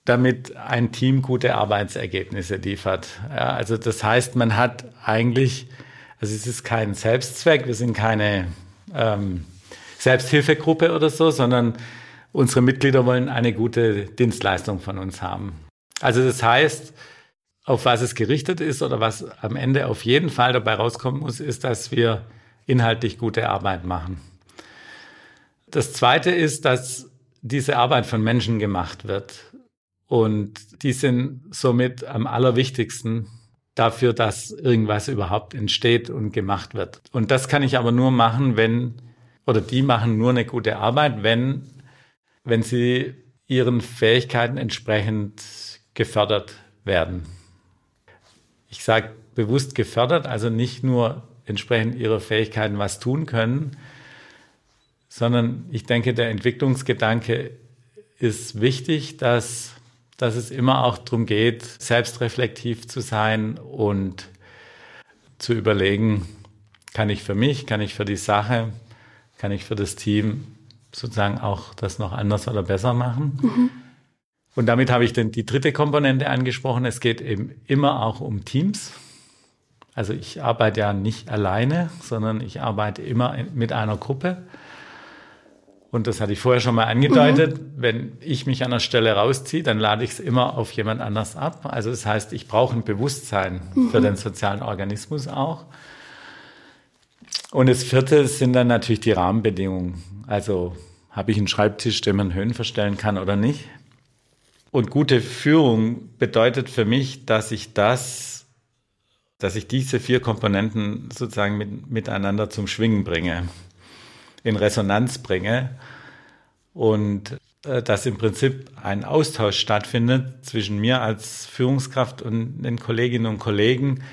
damit ein Team gute Arbeitsergebnisse liefert. Ja, also das heißt, man hat eigentlich, also es ist kein Selbstzweck, wir sind keine ähm, Selbsthilfegruppe oder so, sondern unsere Mitglieder wollen eine gute Dienstleistung von uns haben. Also das heißt, auf was es gerichtet ist oder was am Ende auf jeden Fall dabei rauskommen muss, ist, dass wir inhaltlich gute Arbeit machen. Das Zweite ist, dass diese Arbeit von Menschen gemacht wird. Und die sind somit am allerwichtigsten dafür, dass irgendwas überhaupt entsteht und gemacht wird. Und das kann ich aber nur machen, wenn, oder die machen nur eine gute Arbeit, wenn, wenn sie ihren Fähigkeiten entsprechend gefördert werden ich sage bewusst gefördert, also nicht nur entsprechend ihrer Fähigkeiten was tun können, sondern ich denke, der Entwicklungsgedanke ist wichtig, dass, dass es immer auch darum geht, selbstreflektiv zu sein und zu überlegen, kann ich für mich, kann ich für die Sache, kann ich für das Team sozusagen auch das noch anders oder besser machen. Mhm. Und damit habe ich dann die dritte Komponente angesprochen. Es geht eben immer auch um Teams. Also ich arbeite ja nicht alleine, sondern ich arbeite immer mit einer Gruppe. Und das hatte ich vorher schon mal angedeutet. Mhm. Wenn ich mich an der Stelle rausziehe, dann lade ich es immer auf jemand anders ab. Also das heißt, ich brauche ein Bewusstsein mhm. für den sozialen Organismus auch. Und das vierte sind dann natürlich die Rahmenbedingungen. Also habe ich einen Schreibtisch, den man Höhen verstellen kann oder nicht? Und gute Führung bedeutet für mich, dass ich das, dass ich diese vier Komponenten sozusagen mit, miteinander zum Schwingen bringe, in Resonanz bringe. Und äh, dass im Prinzip ein Austausch stattfindet zwischen mir als Führungskraft und den Kolleginnen und Kollegen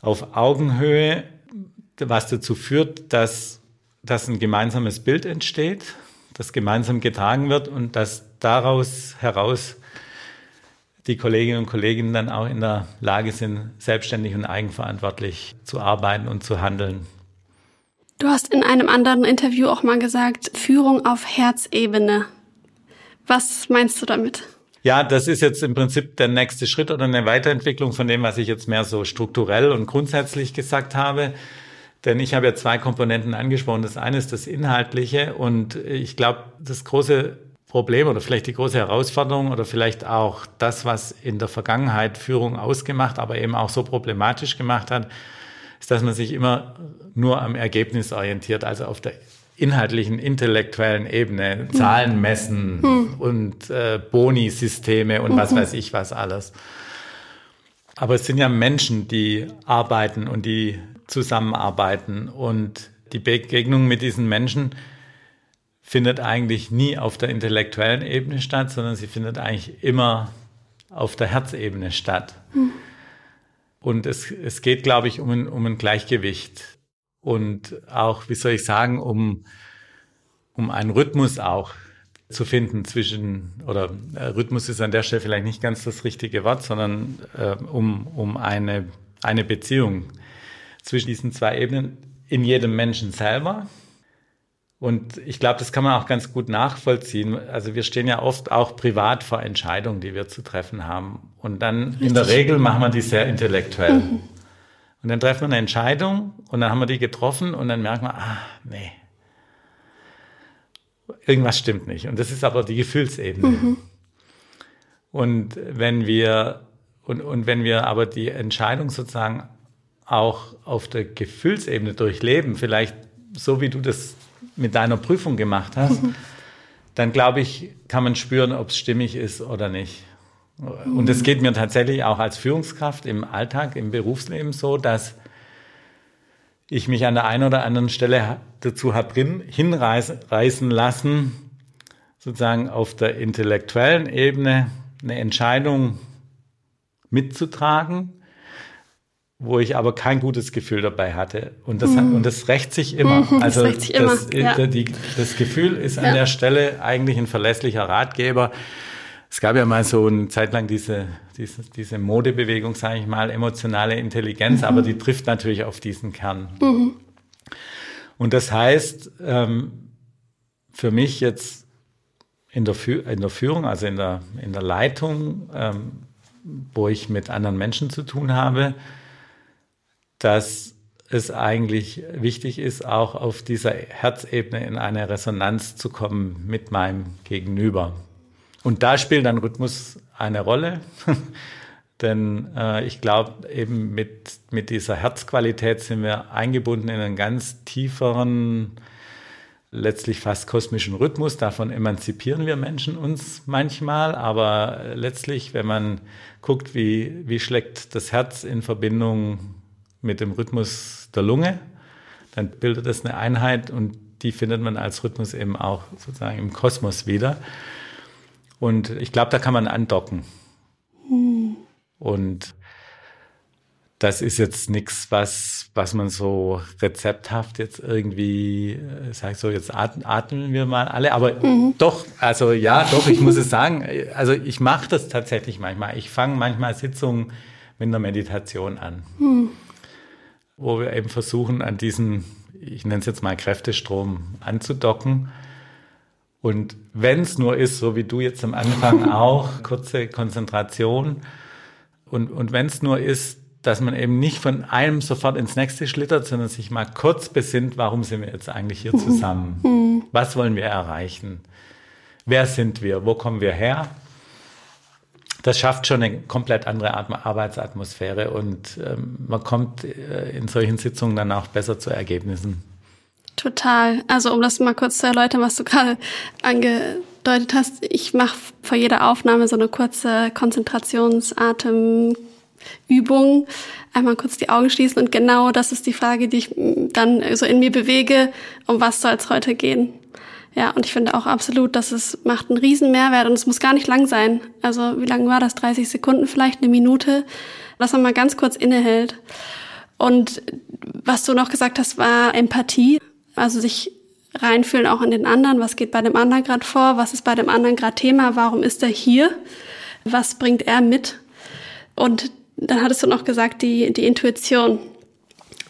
auf Augenhöhe, was dazu führt, dass, dass ein gemeinsames Bild entsteht, das gemeinsam getragen wird und dass daraus heraus die Kolleginnen und Kollegen dann auch in der Lage sind, selbstständig und eigenverantwortlich zu arbeiten und zu handeln. Du hast in einem anderen Interview auch mal gesagt, Führung auf Herzebene. Was meinst du damit? Ja, das ist jetzt im Prinzip der nächste Schritt oder eine Weiterentwicklung von dem, was ich jetzt mehr so strukturell und grundsätzlich gesagt habe. Denn ich habe ja zwei Komponenten angesprochen. Das eine ist das Inhaltliche und ich glaube, das große Problem oder vielleicht die große Herausforderung oder vielleicht auch das, was in der Vergangenheit Führung ausgemacht, aber eben auch so problematisch gemacht hat, ist, dass man sich immer nur am Ergebnis orientiert, also auf der inhaltlichen, intellektuellen Ebene, Zahlen messen hm. und äh, Boni-Systeme und was mhm. weiß ich was alles. Aber es sind ja Menschen, die arbeiten und die zusammenarbeiten und die Begegnung mit diesen Menschen findet eigentlich nie auf der intellektuellen Ebene statt, sondern sie findet eigentlich immer auf der Herzebene statt. Mhm. Und es, es geht, glaube ich, um ein, um ein Gleichgewicht und auch, wie soll ich sagen, um, um einen Rhythmus auch zu finden zwischen, oder äh, Rhythmus ist an der Stelle vielleicht nicht ganz das richtige Wort, sondern äh, um, um eine, eine Beziehung zwischen diesen zwei Ebenen in jedem Menschen selber und ich glaube, das kann man auch ganz gut nachvollziehen. Also wir stehen ja oft auch privat vor Entscheidungen, die wir zu treffen haben. Und dann Richtig. in der Regel machen wir die sehr intellektuell. Mhm. Und dann treffen wir eine Entscheidung und dann haben wir die getroffen und dann merken wir, ah, nee. Irgendwas stimmt nicht. Und das ist aber die Gefühlsebene. Mhm. Und wenn wir, und, und wenn wir aber die Entscheidung sozusagen auch auf der Gefühlsebene durchleben, vielleicht so wie du das mit deiner Prüfung gemacht hast, dann glaube ich, kann man spüren, ob es stimmig ist oder nicht. Und es geht mir tatsächlich auch als Führungskraft im Alltag, im Berufsleben so, dass ich mich an der einen oder anderen Stelle dazu habe hinreißen lassen, sozusagen auf der intellektuellen Ebene eine Entscheidung mitzutragen wo ich aber kein gutes Gefühl dabei hatte. Und das, mhm. und das rächt sich immer. Mhm, also das, sich das, immer. Ja. Die, das Gefühl ist an ja. der Stelle eigentlich ein verlässlicher Ratgeber. Es gab ja mal so eine Zeit lang diese, diese, diese Modebewegung, sage ich mal, emotionale Intelligenz, mhm. aber die trifft natürlich auf diesen Kern. Mhm. Und das heißt, ähm, für mich jetzt in der, in der Führung, also in der, in der Leitung, ähm, wo ich mit anderen Menschen zu tun habe, dass es eigentlich wichtig ist, auch auf dieser Herzebene in eine Resonanz zu kommen mit meinem Gegenüber. Und da spielt dann Rhythmus eine Rolle. Denn äh, ich glaube, eben mit, mit dieser Herzqualität sind wir eingebunden in einen ganz tieferen, letztlich fast kosmischen Rhythmus. Davon emanzipieren wir Menschen uns manchmal. Aber letztlich, wenn man guckt, wie, wie schlägt das Herz in Verbindung mit dem Rhythmus der Lunge, dann bildet das eine Einheit und die findet man als Rhythmus eben auch sozusagen im Kosmos wieder. Und ich glaube, da kann man andocken. Hm. Und das ist jetzt nichts, was, was man so rezepthaft jetzt irgendwie, äh, sag ich so, jetzt atmen, atmen wir mal alle. Aber mhm. doch, also ja, doch, ich muss es sagen, also ich mache das tatsächlich manchmal. Ich fange manchmal Sitzungen mit einer Meditation an. Mhm wo wir eben versuchen, an diesen, ich nenne es jetzt mal Kräftestrom anzudocken. Und wenn es nur ist, so wie du jetzt am Anfang auch, kurze Konzentration. Und, und wenn es nur ist, dass man eben nicht von einem sofort ins nächste schlittert, sondern sich mal kurz besinnt, warum sind wir jetzt eigentlich hier zusammen? Was wollen wir erreichen? Wer sind wir? Wo kommen wir her? Das schafft schon eine komplett andere Arbeitsatmosphäre und ähm, man kommt äh, in solchen Sitzungen dann auch besser zu Ergebnissen. Total. Also um das mal kurz zu erläutern, was du gerade angedeutet hast, ich mache vor jeder Aufnahme so eine kurze Konzentrationsatemübung. Einmal kurz die Augen schließen und genau das ist die Frage, die ich dann so in mir bewege, um was soll es heute gehen. Ja, und ich finde auch absolut, dass es macht einen riesen Mehrwert und es muss gar nicht lang sein. Also wie lang war das? 30 Sekunden, vielleicht eine Minute, dass man mal ganz kurz innehält. Und was du noch gesagt hast, war Empathie. Also sich reinfühlen auch in den anderen. Was geht bei dem anderen gerade vor? Was ist bei dem anderen gerade Thema? Warum ist er hier? Was bringt er mit? Und dann hattest du noch gesagt, die, die Intuition.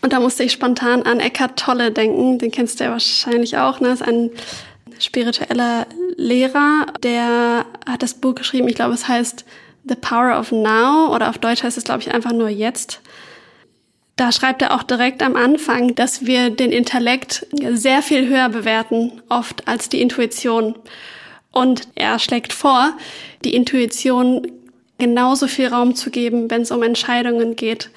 Und da musste ich spontan an Eckhart Tolle denken. Den kennst du ja wahrscheinlich auch. Ne? Ist ein spiritueller Lehrer, der hat das Buch geschrieben, ich glaube, es heißt The Power of Now oder auf Deutsch heißt es, glaube ich, einfach nur jetzt. Da schreibt er auch direkt am Anfang, dass wir den Intellekt sehr viel höher bewerten, oft als die Intuition. Und er schlägt vor, die Intuition genauso viel Raum zu geben, wenn es um Entscheidungen geht.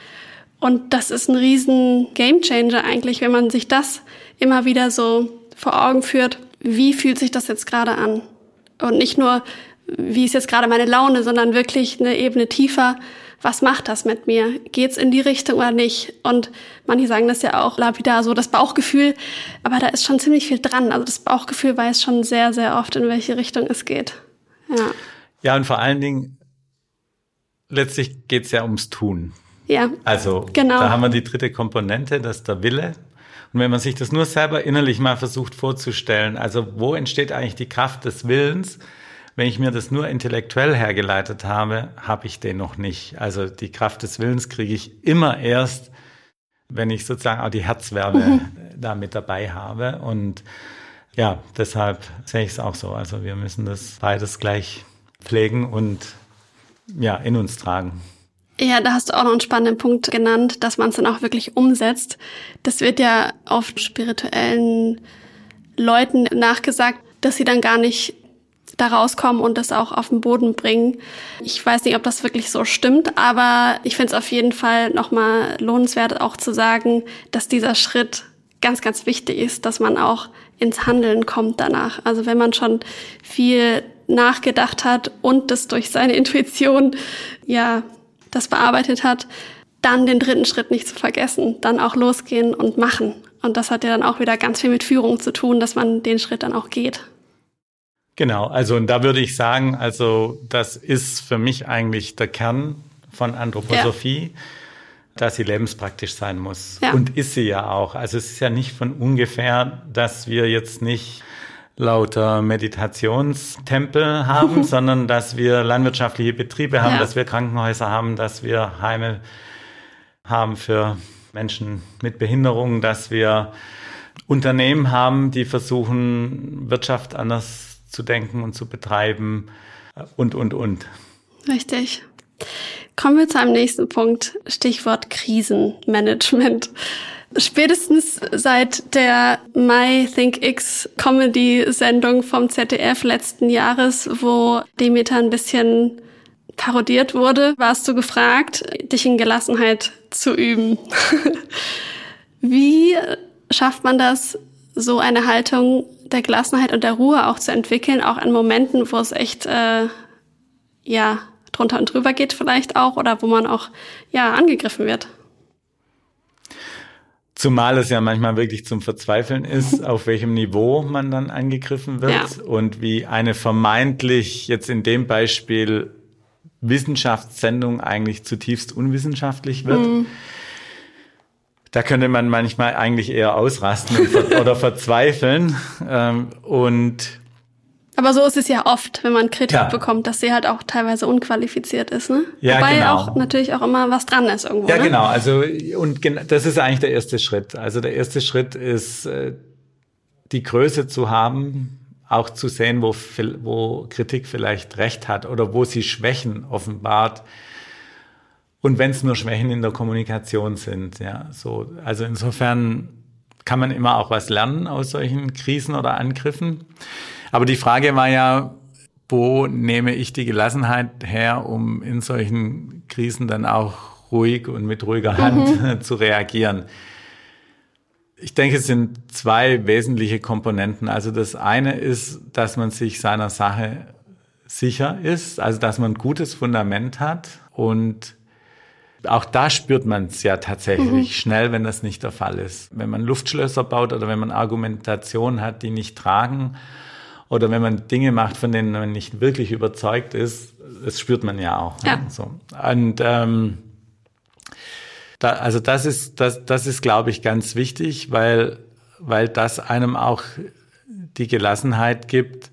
Und das ist ein riesen Gamechanger eigentlich, wenn man sich das immer wieder so vor Augen führt, wie fühlt sich das jetzt gerade an? Und nicht nur, wie ist jetzt gerade meine Laune, sondern wirklich eine Ebene tiefer, was macht das mit mir? Geht's in die Richtung oder nicht? Und manche sagen das ja auch lapidar so, das Bauchgefühl, aber da ist schon ziemlich viel dran. Also das Bauchgefühl weiß schon sehr, sehr oft, in welche Richtung es geht. Ja, ja und vor allen Dingen, letztlich geht's ja ums Tun. Ja. Also genau. da haben wir die dritte Komponente, das ist der Wille. Und wenn man sich das nur selber innerlich mal versucht vorzustellen, also wo entsteht eigentlich die Kraft des Willens? Wenn ich mir das nur intellektuell hergeleitet habe, habe ich den noch nicht. Also die Kraft des Willens kriege ich immer erst, wenn ich sozusagen auch die Herzwerbe mhm. da mit dabei habe. Und ja, deshalb sehe ich es auch so. Also wir müssen das beides gleich pflegen und ja, in uns tragen. Ja, da hast du auch noch einen spannenden Punkt genannt, dass man es dann auch wirklich umsetzt. Das wird ja oft spirituellen Leuten nachgesagt, dass sie dann gar nicht da rauskommen und das auch auf den Boden bringen. Ich weiß nicht, ob das wirklich so stimmt, aber ich finde es auf jeden Fall nochmal lohnenswert auch zu sagen, dass dieser Schritt ganz, ganz wichtig ist, dass man auch ins Handeln kommt danach. Also wenn man schon viel nachgedacht hat und das durch seine Intuition, ja, das bearbeitet hat, dann den dritten Schritt nicht zu vergessen, dann auch losgehen und machen. Und das hat ja dann auch wieder ganz viel mit Führung zu tun, dass man den Schritt dann auch geht. Genau, also und da würde ich sagen, also das ist für mich eigentlich der Kern von Anthroposophie, ja. dass sie lebenspraktisch sein muss. Ja. Und ist sie ja auch. Also es ist ja nicht von ungefähr, dass wir jetzt nicht lauter Meditationstempel haben, sondern dass wir landwirtschaftliche Betriebe haben, ja. dass wir Krankenhäuser haben, dass wir Heime haben für Menschen mit Behinderungen, dass wir Unternehmen haben, die versuchen, Wirtschaft anders zu denken und zu betreiben und, und, und. Richtig. Kommen wir zu einem nächsten Punkt. Stichwort Krisenmanagement. Spätestens seit der My Think X Comedy Sendung vom ZDF letzten Jahres, wo Demeter ein bisschen parodiert wurde, warst du gefragt, dich in Gelassenheit zu üben. Wie schafft man das, so eine Haltung der Gelassenheit und der Ruhe auch zu entwickeln, auch in Momenten, wo es echt äh, ja drunter und drüber geht vielleicht auch oder wo man auch ja angegriffen wird. Zumal es ja manchmal wirklich zum Verzweifeln ist, auf welchem Niveau man dann angegriffen wird ja. und wie eine vermeintlich jetzt in dem Beispiel Wissenschaftssendung eigentlich zutiefst unwissenschaftlich wird. Mhm da könnte man manchmal eigentlich eher ausrasten oder verzweifeln. Ähm, und aber so ist es ja oft, wenn man Kritik ja. bekommt, dass sie halt auch teilweise unqualifiziert ist, ne? Ja, Wobei genau. auch natürlich auch immer was dran ist irgendwo. Ja, ne? genau. Also und das ist eigentlich der erste Schritt. Also der erste Schritt ist äh, die Größe zu haben, auch zu sehen, wo, wo Kritik vielleicht recht hat oder wo sie Schwächen offenbart und wenn es nur Schwächen in der Kommunikation sind, ja, so. Also insofern kann man immer auch was lernen aus solchen Krisen oder Angriffen. Aber die Frage war ja, wo nehme ich die Gelassenheit her, um in solchen Krisen dann auch ruhig und mit ruhiger Hand mhm. zu reagieren? Ich denke, es sind zwei wesentliche Komponenten. Also das eine ist, dass man sich seiner Sache sicher ist, also dass man ein gutes Fundament hat und auch da spürt man es ja tatsächlich mhm. schnell, wenn das nicht der Fall ist. Wenn man Luftschlösser baut oder wenn man Argumentationen hat, die nicht tragen oder wenn man Dinge macht, von denen man nicht wirklich überzeugt ist, das spürt man ja auch. Ja. So. Und ähm, da, also das ist, das, das ist, glaube ich, ganz wichtig, weil, weil das einem auch die Gelassenheit gibt,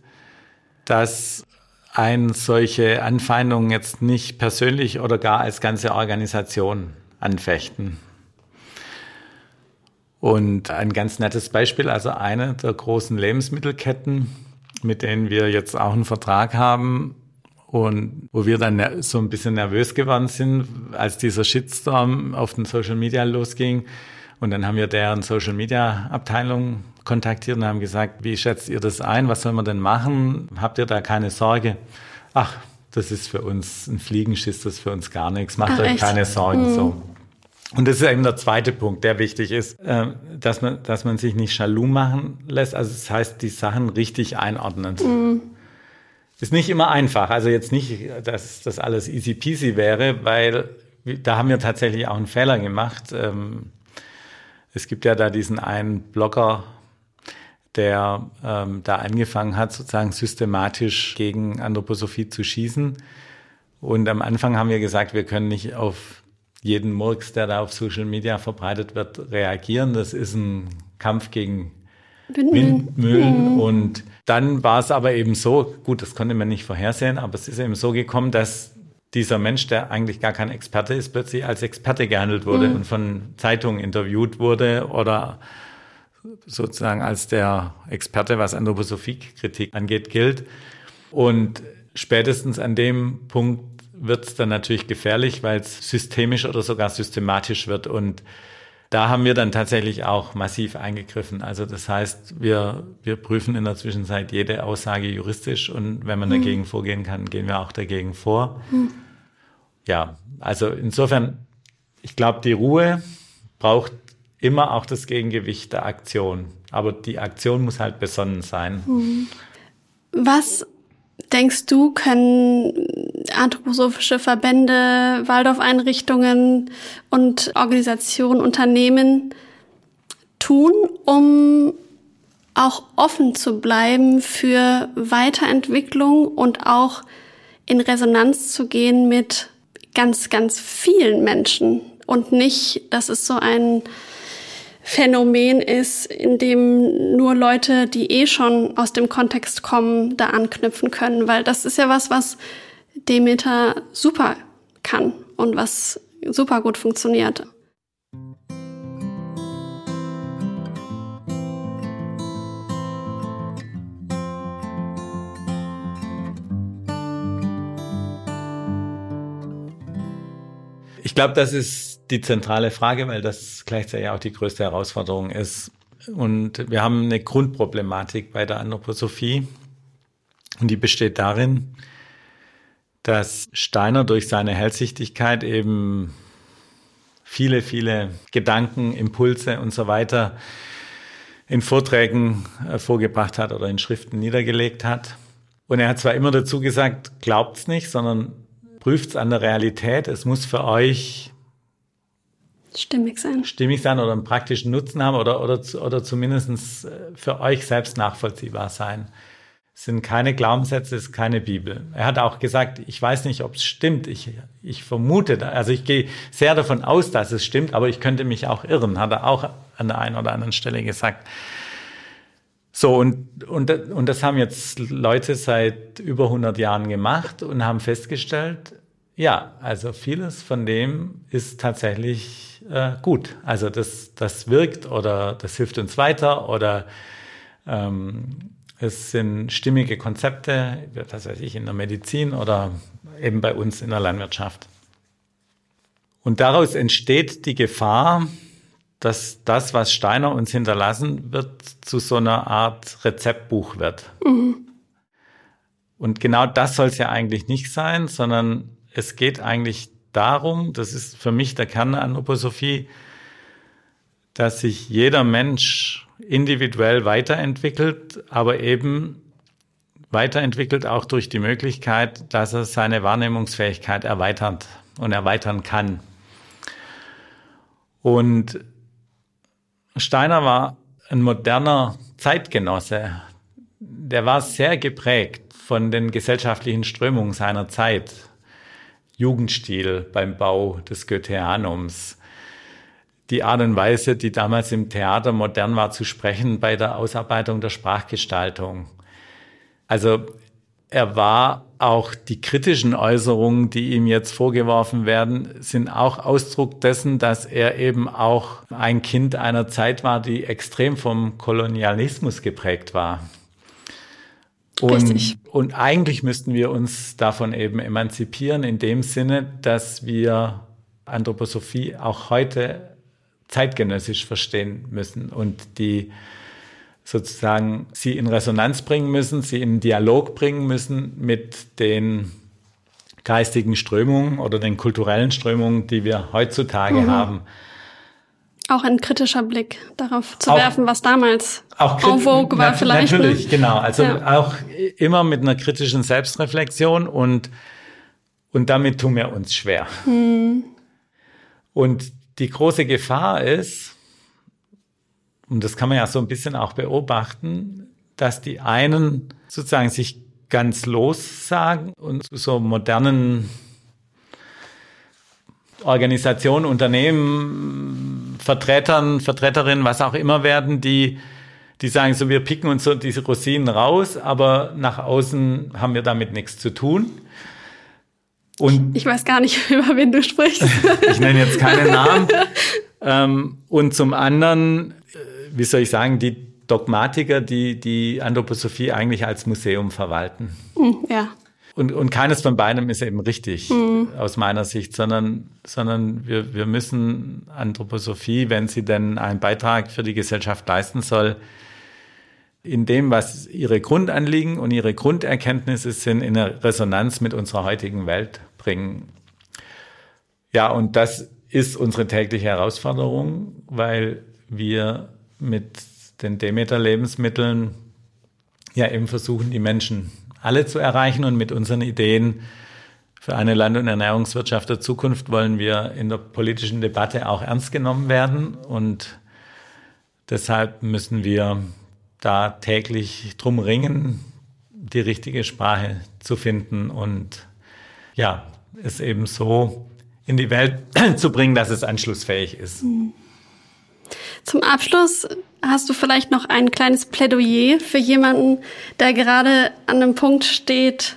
dass ein solche Anfeindungen jetzt nicht persönlich oder gar als ganze Organisation anfechten. Und ein ganz nettes Beispiel, also eine der großen Lebensmittelketten, mit denen wir jetzt auch einen Vertrag haben und wo wir dann so ein bisschen nervös geworden sind, als dieser Shitstorm auf den Social Media losging Und dann haben wir deren Social Media Abteilung kontaktiert und haben gesagt, wie schätzt ihr das ein? Was soll man denn machen? Habt ihr da keine Sorge? Ach, das ist für uns ein Fliegenschiss, das ist für uns gar nichts. Macht Ach, euch echt? keine Sorgen. Mhm. So. Und das ist eben der zweite Punkt, der wichtig ist, äh, dass man, dass man sich nicht jaloux machen lässt. Also das heißt, die Sachen richtig einordnen. Mhm. Ist nicht immer einfach. Also jetzt nicht, dass das alles easy peasy wäre, weil da haben wir tatsächlich auch einen Fehler gemacht. Ähm, es gibt ja da diesen einen Blogger, der ähm, da angefangen hat, sozusagen systematisch gegen Anthroposophie zu schießen. Und am Anfang haben wir gesagt, wir können nicht auf jeden Murks, der da auf Social Media verbreitet wird, reagieren. Das ist ein Kampf gegen Windmühlen. Mhm. Und dann war es aber eben so, gut, das konnte man nicht vorhersehen, aber es ist eben so gekommen, dass dieser Mensch, der eigentlich gar kein Experte ist, plötzlich als Experte gehandelt wurde mhm. und von Zeitungen interviewt wurde oder sozusagen als der Experte, was Anthroposophie-Kritik angeht, gilt. Und spätestens an dem Punkt wird es dann natürlich gefährlich, weil es systemisch oder sogar systematisch wird. Und da haben wir dann tatsächlich auch massiv eingegriffen. Also das heißt, wir, wir prüfen in der Zwischenzeit jede Aussage juristisch und wenn man mhm. dagegen vorgehen kann, gehen wir auch dagegen vor. Mhm. Ja, also insofern, ich glaube, die Ruhe braucht immer auch das Gegengewicht der Aktion. Aber die Aktion muss halt besonnen sein. Mhm. Was denkst du, können anthroposophische Verbände, Waldorfeinrichtungen und Organisationen, Unternehmen tun, um auch offen zu bleiben für Weiterentwicklung und auch in Resonanz zu gehen mit ganz, ganz vielen Menschen. Und nicht, dass es so ein Phänomen ist, in dem nur Leute, die eh schon aus dem Kontext kommen, da anknüpfen können, weil das ist ja was, was Demeter super kann und was super gut funktioniert. Ich glaube, das ist die zentrale Frage, weil das gleichzeitig auch die größte Herausforderung ist. Und wir haben eine Grundproblematik bei der Anthroposophie. Und die besteht darin, dass Steiner durch seine Hellsichtigkeit eben viele, viele Gedanken, Impulse und so weiter in Vorträgen äh, vorgebracht hat oder in Schriften niedergelegt hat. Und er hat zwar immer dazu gesagt, glaubt's nicht, sondern prüft's an der Realität. Es muss für euch stimmig sein. Stimmig sein oder einen praktischen Nutzen haben oder, oder, oder zumindest äh, für euch selbst nachvollziehbar sein. Sind keine Glaubenssätze, ist keine Bibel. Er hat auch gesagt, ich weiß nicht, ob es stimmt. Ich, ich vermute, also ich gehe sehr davon aus, dass es stimmt, aber ich könnte mich auch irren, hat er auch an der einen oder anderen Stelle gesagt. So, und, und, und das haben jetzt Leute seit über 100 Jahren gemacht und haben festgestellt, ja, also vieles von dem ist tatsächlich äh, gut. Also das, das wirkt oder das hilft uns weiter oder ähm, es sind stimmige Konzepte, was weiß ich, in der Medizin oder eben bei uns in der Landwirtschaft. Und daraus entsteht die Gefahr, dass das, was Steiner uns hinterlassen wird, zu so einer Art Rezeptbuch wird. Mhm. Und genau das soll es ja eigentlich nicht sein, sondern es geht eigentlich darum, das ist für mich der Kern der Anthroposophie, dass sich jeder Mensch individuell weiterentwickelt, aber eben weiterentwickelt auch durch die Möglichkeit, dass er seine Wahrnehmungsfähigkeit erweitert und erweitern kann. Und Steiner war ein moderner Zeitgenosse. Der war sehr geprägt von den gesellschaftlichen Strömungen seiner Zeit. Jugendstil beim Bau des Goetheanums. Die Art und Weise, die damals im Theater modern war zu sprechen bei der Ausarbeitung der Sprachgestaltung. Also er war auch die kritischen Äußerungen, die ihm jetzt vorgeworfen werden, sind auch Ausdruck dessen, dass er eben auch ein Kind einer Zeit war, die extrem vom Kolonialismus geprägt war. Und, und eigentlich müssten wir uns davon eben emanzipieren in dem Sinne, dass wir Anthroposophie auch heute zeitgenössisch verstehen müssen und die sozusagen sie in Resonanz bringen müssen, sie in Dialog bringen müssen mit den geistigen Strömungen oder den kulturellen Strömungen, die wir heutzutage mhm. haben. Auch ein kritischer Blick darauf zu auch, werfen, was damals auch en vogue war vielleicht. Ne? Natürlich, ne? genau. Also ja. auch immer mit einer kritischen Selbstreflexion und, und damit tun wir uns schwer. Mhm. Und die große Gefahr ist, und das kann man ja so ein bisschen auch beobachten, dass die einen sozusagen sich ganz lossagen und zu so modernen Organisationen, Unternehmen, Vertretern, Vertreterinnen, was auch immer werden, die, die sagen so, wir picken uns so diese Rosinen raus, aber nach außen haben wir damit nichts zu tun. Und ich weiß gar nicht, über wen du sprichst. ich nenne jetzt keinen Namen. Ähm, und zum anderen, äh, wie soll ich sagen, die Dogmatiker, die die Anthroposophie eigentlich als Museum verwalten. Hm, ja. Und, und keines von beidem ist eben richtig mhm. aus meiner Sicht, sondern, sondern wir, wir müssen Anthroposophie, wenn sie denn einen Beitrag für die Gesellschaft leisten soll, in dem, was ihre Grundanliegen und ihre Grunderkenntnisse sind, in eine Resonanz mit unserer heutigen Welt bringen. Ja, und das ist unsere tägliche Herausforderung, weil wir mit den Demeter-Lebensmitteln ja eben versuchen, die Menschen alle zu erreichen und mit unseren Ideen für eine Land- und Ernährungswirtschaft der Zukunft wollen wir in der politischen Debatte auch ernst genommen werden und deshalb müssen wir da täglich drum ringen, die richtige Sprache zu finden und ja, es eben so in die Welt zu bringen, dass es anschlussfähig ist. Zum Abschluss hast du vielleicht noch ein kleines Plädoyer für jemanden, der gerade an einem Punkt steht,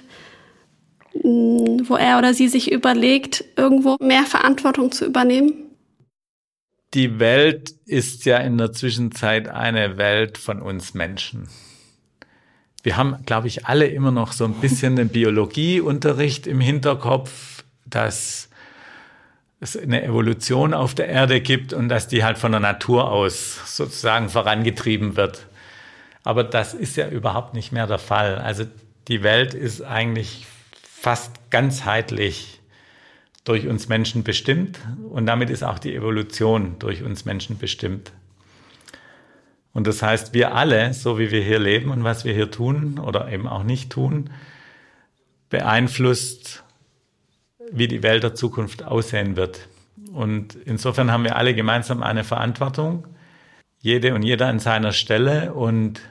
hm, wo er oder sie sich überlegt, irgendwo mehr Verantwortung zu übernehmen? Die Welt ist ja in der Zwischenzeit eine Welt von uns Menschen. Wir haben, glaube ich, alle immer noch so ein bisschen den Biologieunterricht im Hinterkopf, dass es eine Evolution auf der Erde gibt und dass die halt von der Natur aus sozusagen vorangetrieben wird. Aber das ist ja überhaupt nicht mehr der Fall. Also die Welt ist eigentlich fast ganzheitlich durch uns Menschen bestimmt und damit ist auch die Evolution durch uns Menschen bestimmt. Und das heißt, wir alle, so wie wir hier leben und was wir hier tun oder eben auch nicht tun, beeinflusst wie die Welt der Zukunft aussehen wird. Und insofern haben wir alle gemeinsam eine Verantwortung, jede und jeder an seiner Stelle. Und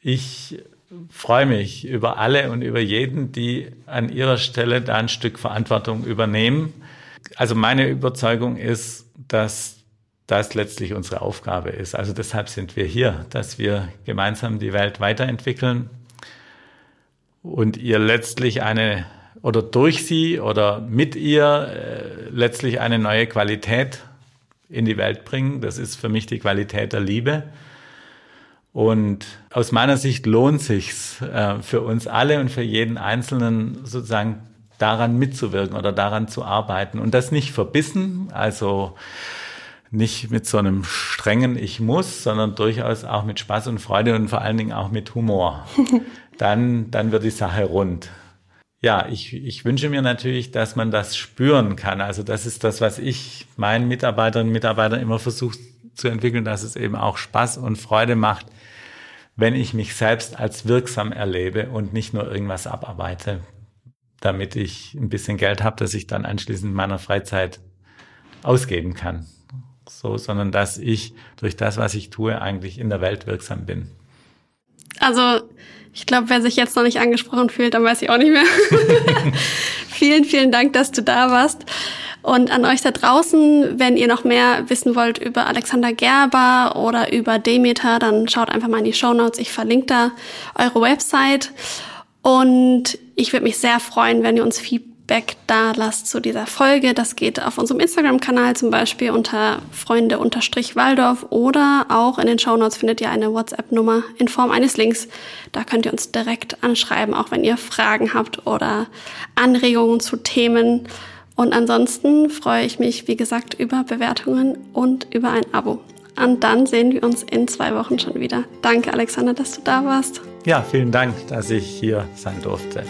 ich freue mich über alle und über jeden, die an ihrer Stelle da ein Stück Verantwortung übernehmen. Also meine Überzeugung ist, dass das letztlich unsere Aufgabe ist. Also deshalb sind wir hier, dass wir gemeinsam die Welt weiterentwickeln und ihr letztlich eine oder durch sie oder mit ihr äh, letztlich eine neue Qualität in die Welt bringen. Das ist für mich die Qualität der Liebe. Und aus meiner Sicht lohnt sich's äh, für uns alle und für jeden Einzelnen sozusagen daran mitzuwirken oder daran zu arbeiten und das nicht verbissen, also nicht mit so einem strengen Ich muss, sondern durchaus auch mit Spaß und Freude und vor allen Dingen auch mit Humor. Dann, dann wird die Sache rund ja, ich, ich wünsche mir natürlich, dass man das spüren kann. Also das ist das, was ich meinen Mitarbeiterinnen und Mitarbeitern immer versuche zu entwickeln, dass es eben auch Spaß und Freude macht, wenn ich mich selbst als wirksam erlebe und nicht nur irgendwas abarbeite, damit ich ein bisschen Geld habe, das ich dann anschließend in meiner Freizeit ausgeben kann. So, sondern dass ich durch das, was ich tue, eigentlich in der Welt wirksam bin. Also ich glaube, wer sich jetzt noch nicht angesprochen fühlt, dann weiß ich auch nicht mehr. vielen, vielen Dank, dass du da warst. Und an euch da draußen, wenn ihr noch mehr wissen wollt über Alexander Gerber oder über Demeter, dann schaut einfach mal in die Show Notes. Ich verlinke da eure Website. Und ich würde mich sehr freuen, wenn ihr uns Feedback da lasst zu dieser Folge. Das geht auf unserem Instagram-Kanal zum Beispiel unter Freunde-Waldorf oder auch in den Shownotes findet ihr eine WhatsApp-Nummer in Form eines Links. Da könnt ihr uns direkt anschreiben, auch wenn ihr Fragen habt oder Anregungen zu Themen. Und ansonsten freue ich mich, wie gesagt, über Bewertungen und über ein Abo. Und dann sehen wir uns in zwei Wochen schon wieder. Danke, Alexander, dass du da warst. Ja, vielen Dank, dass ich hier sein durfte.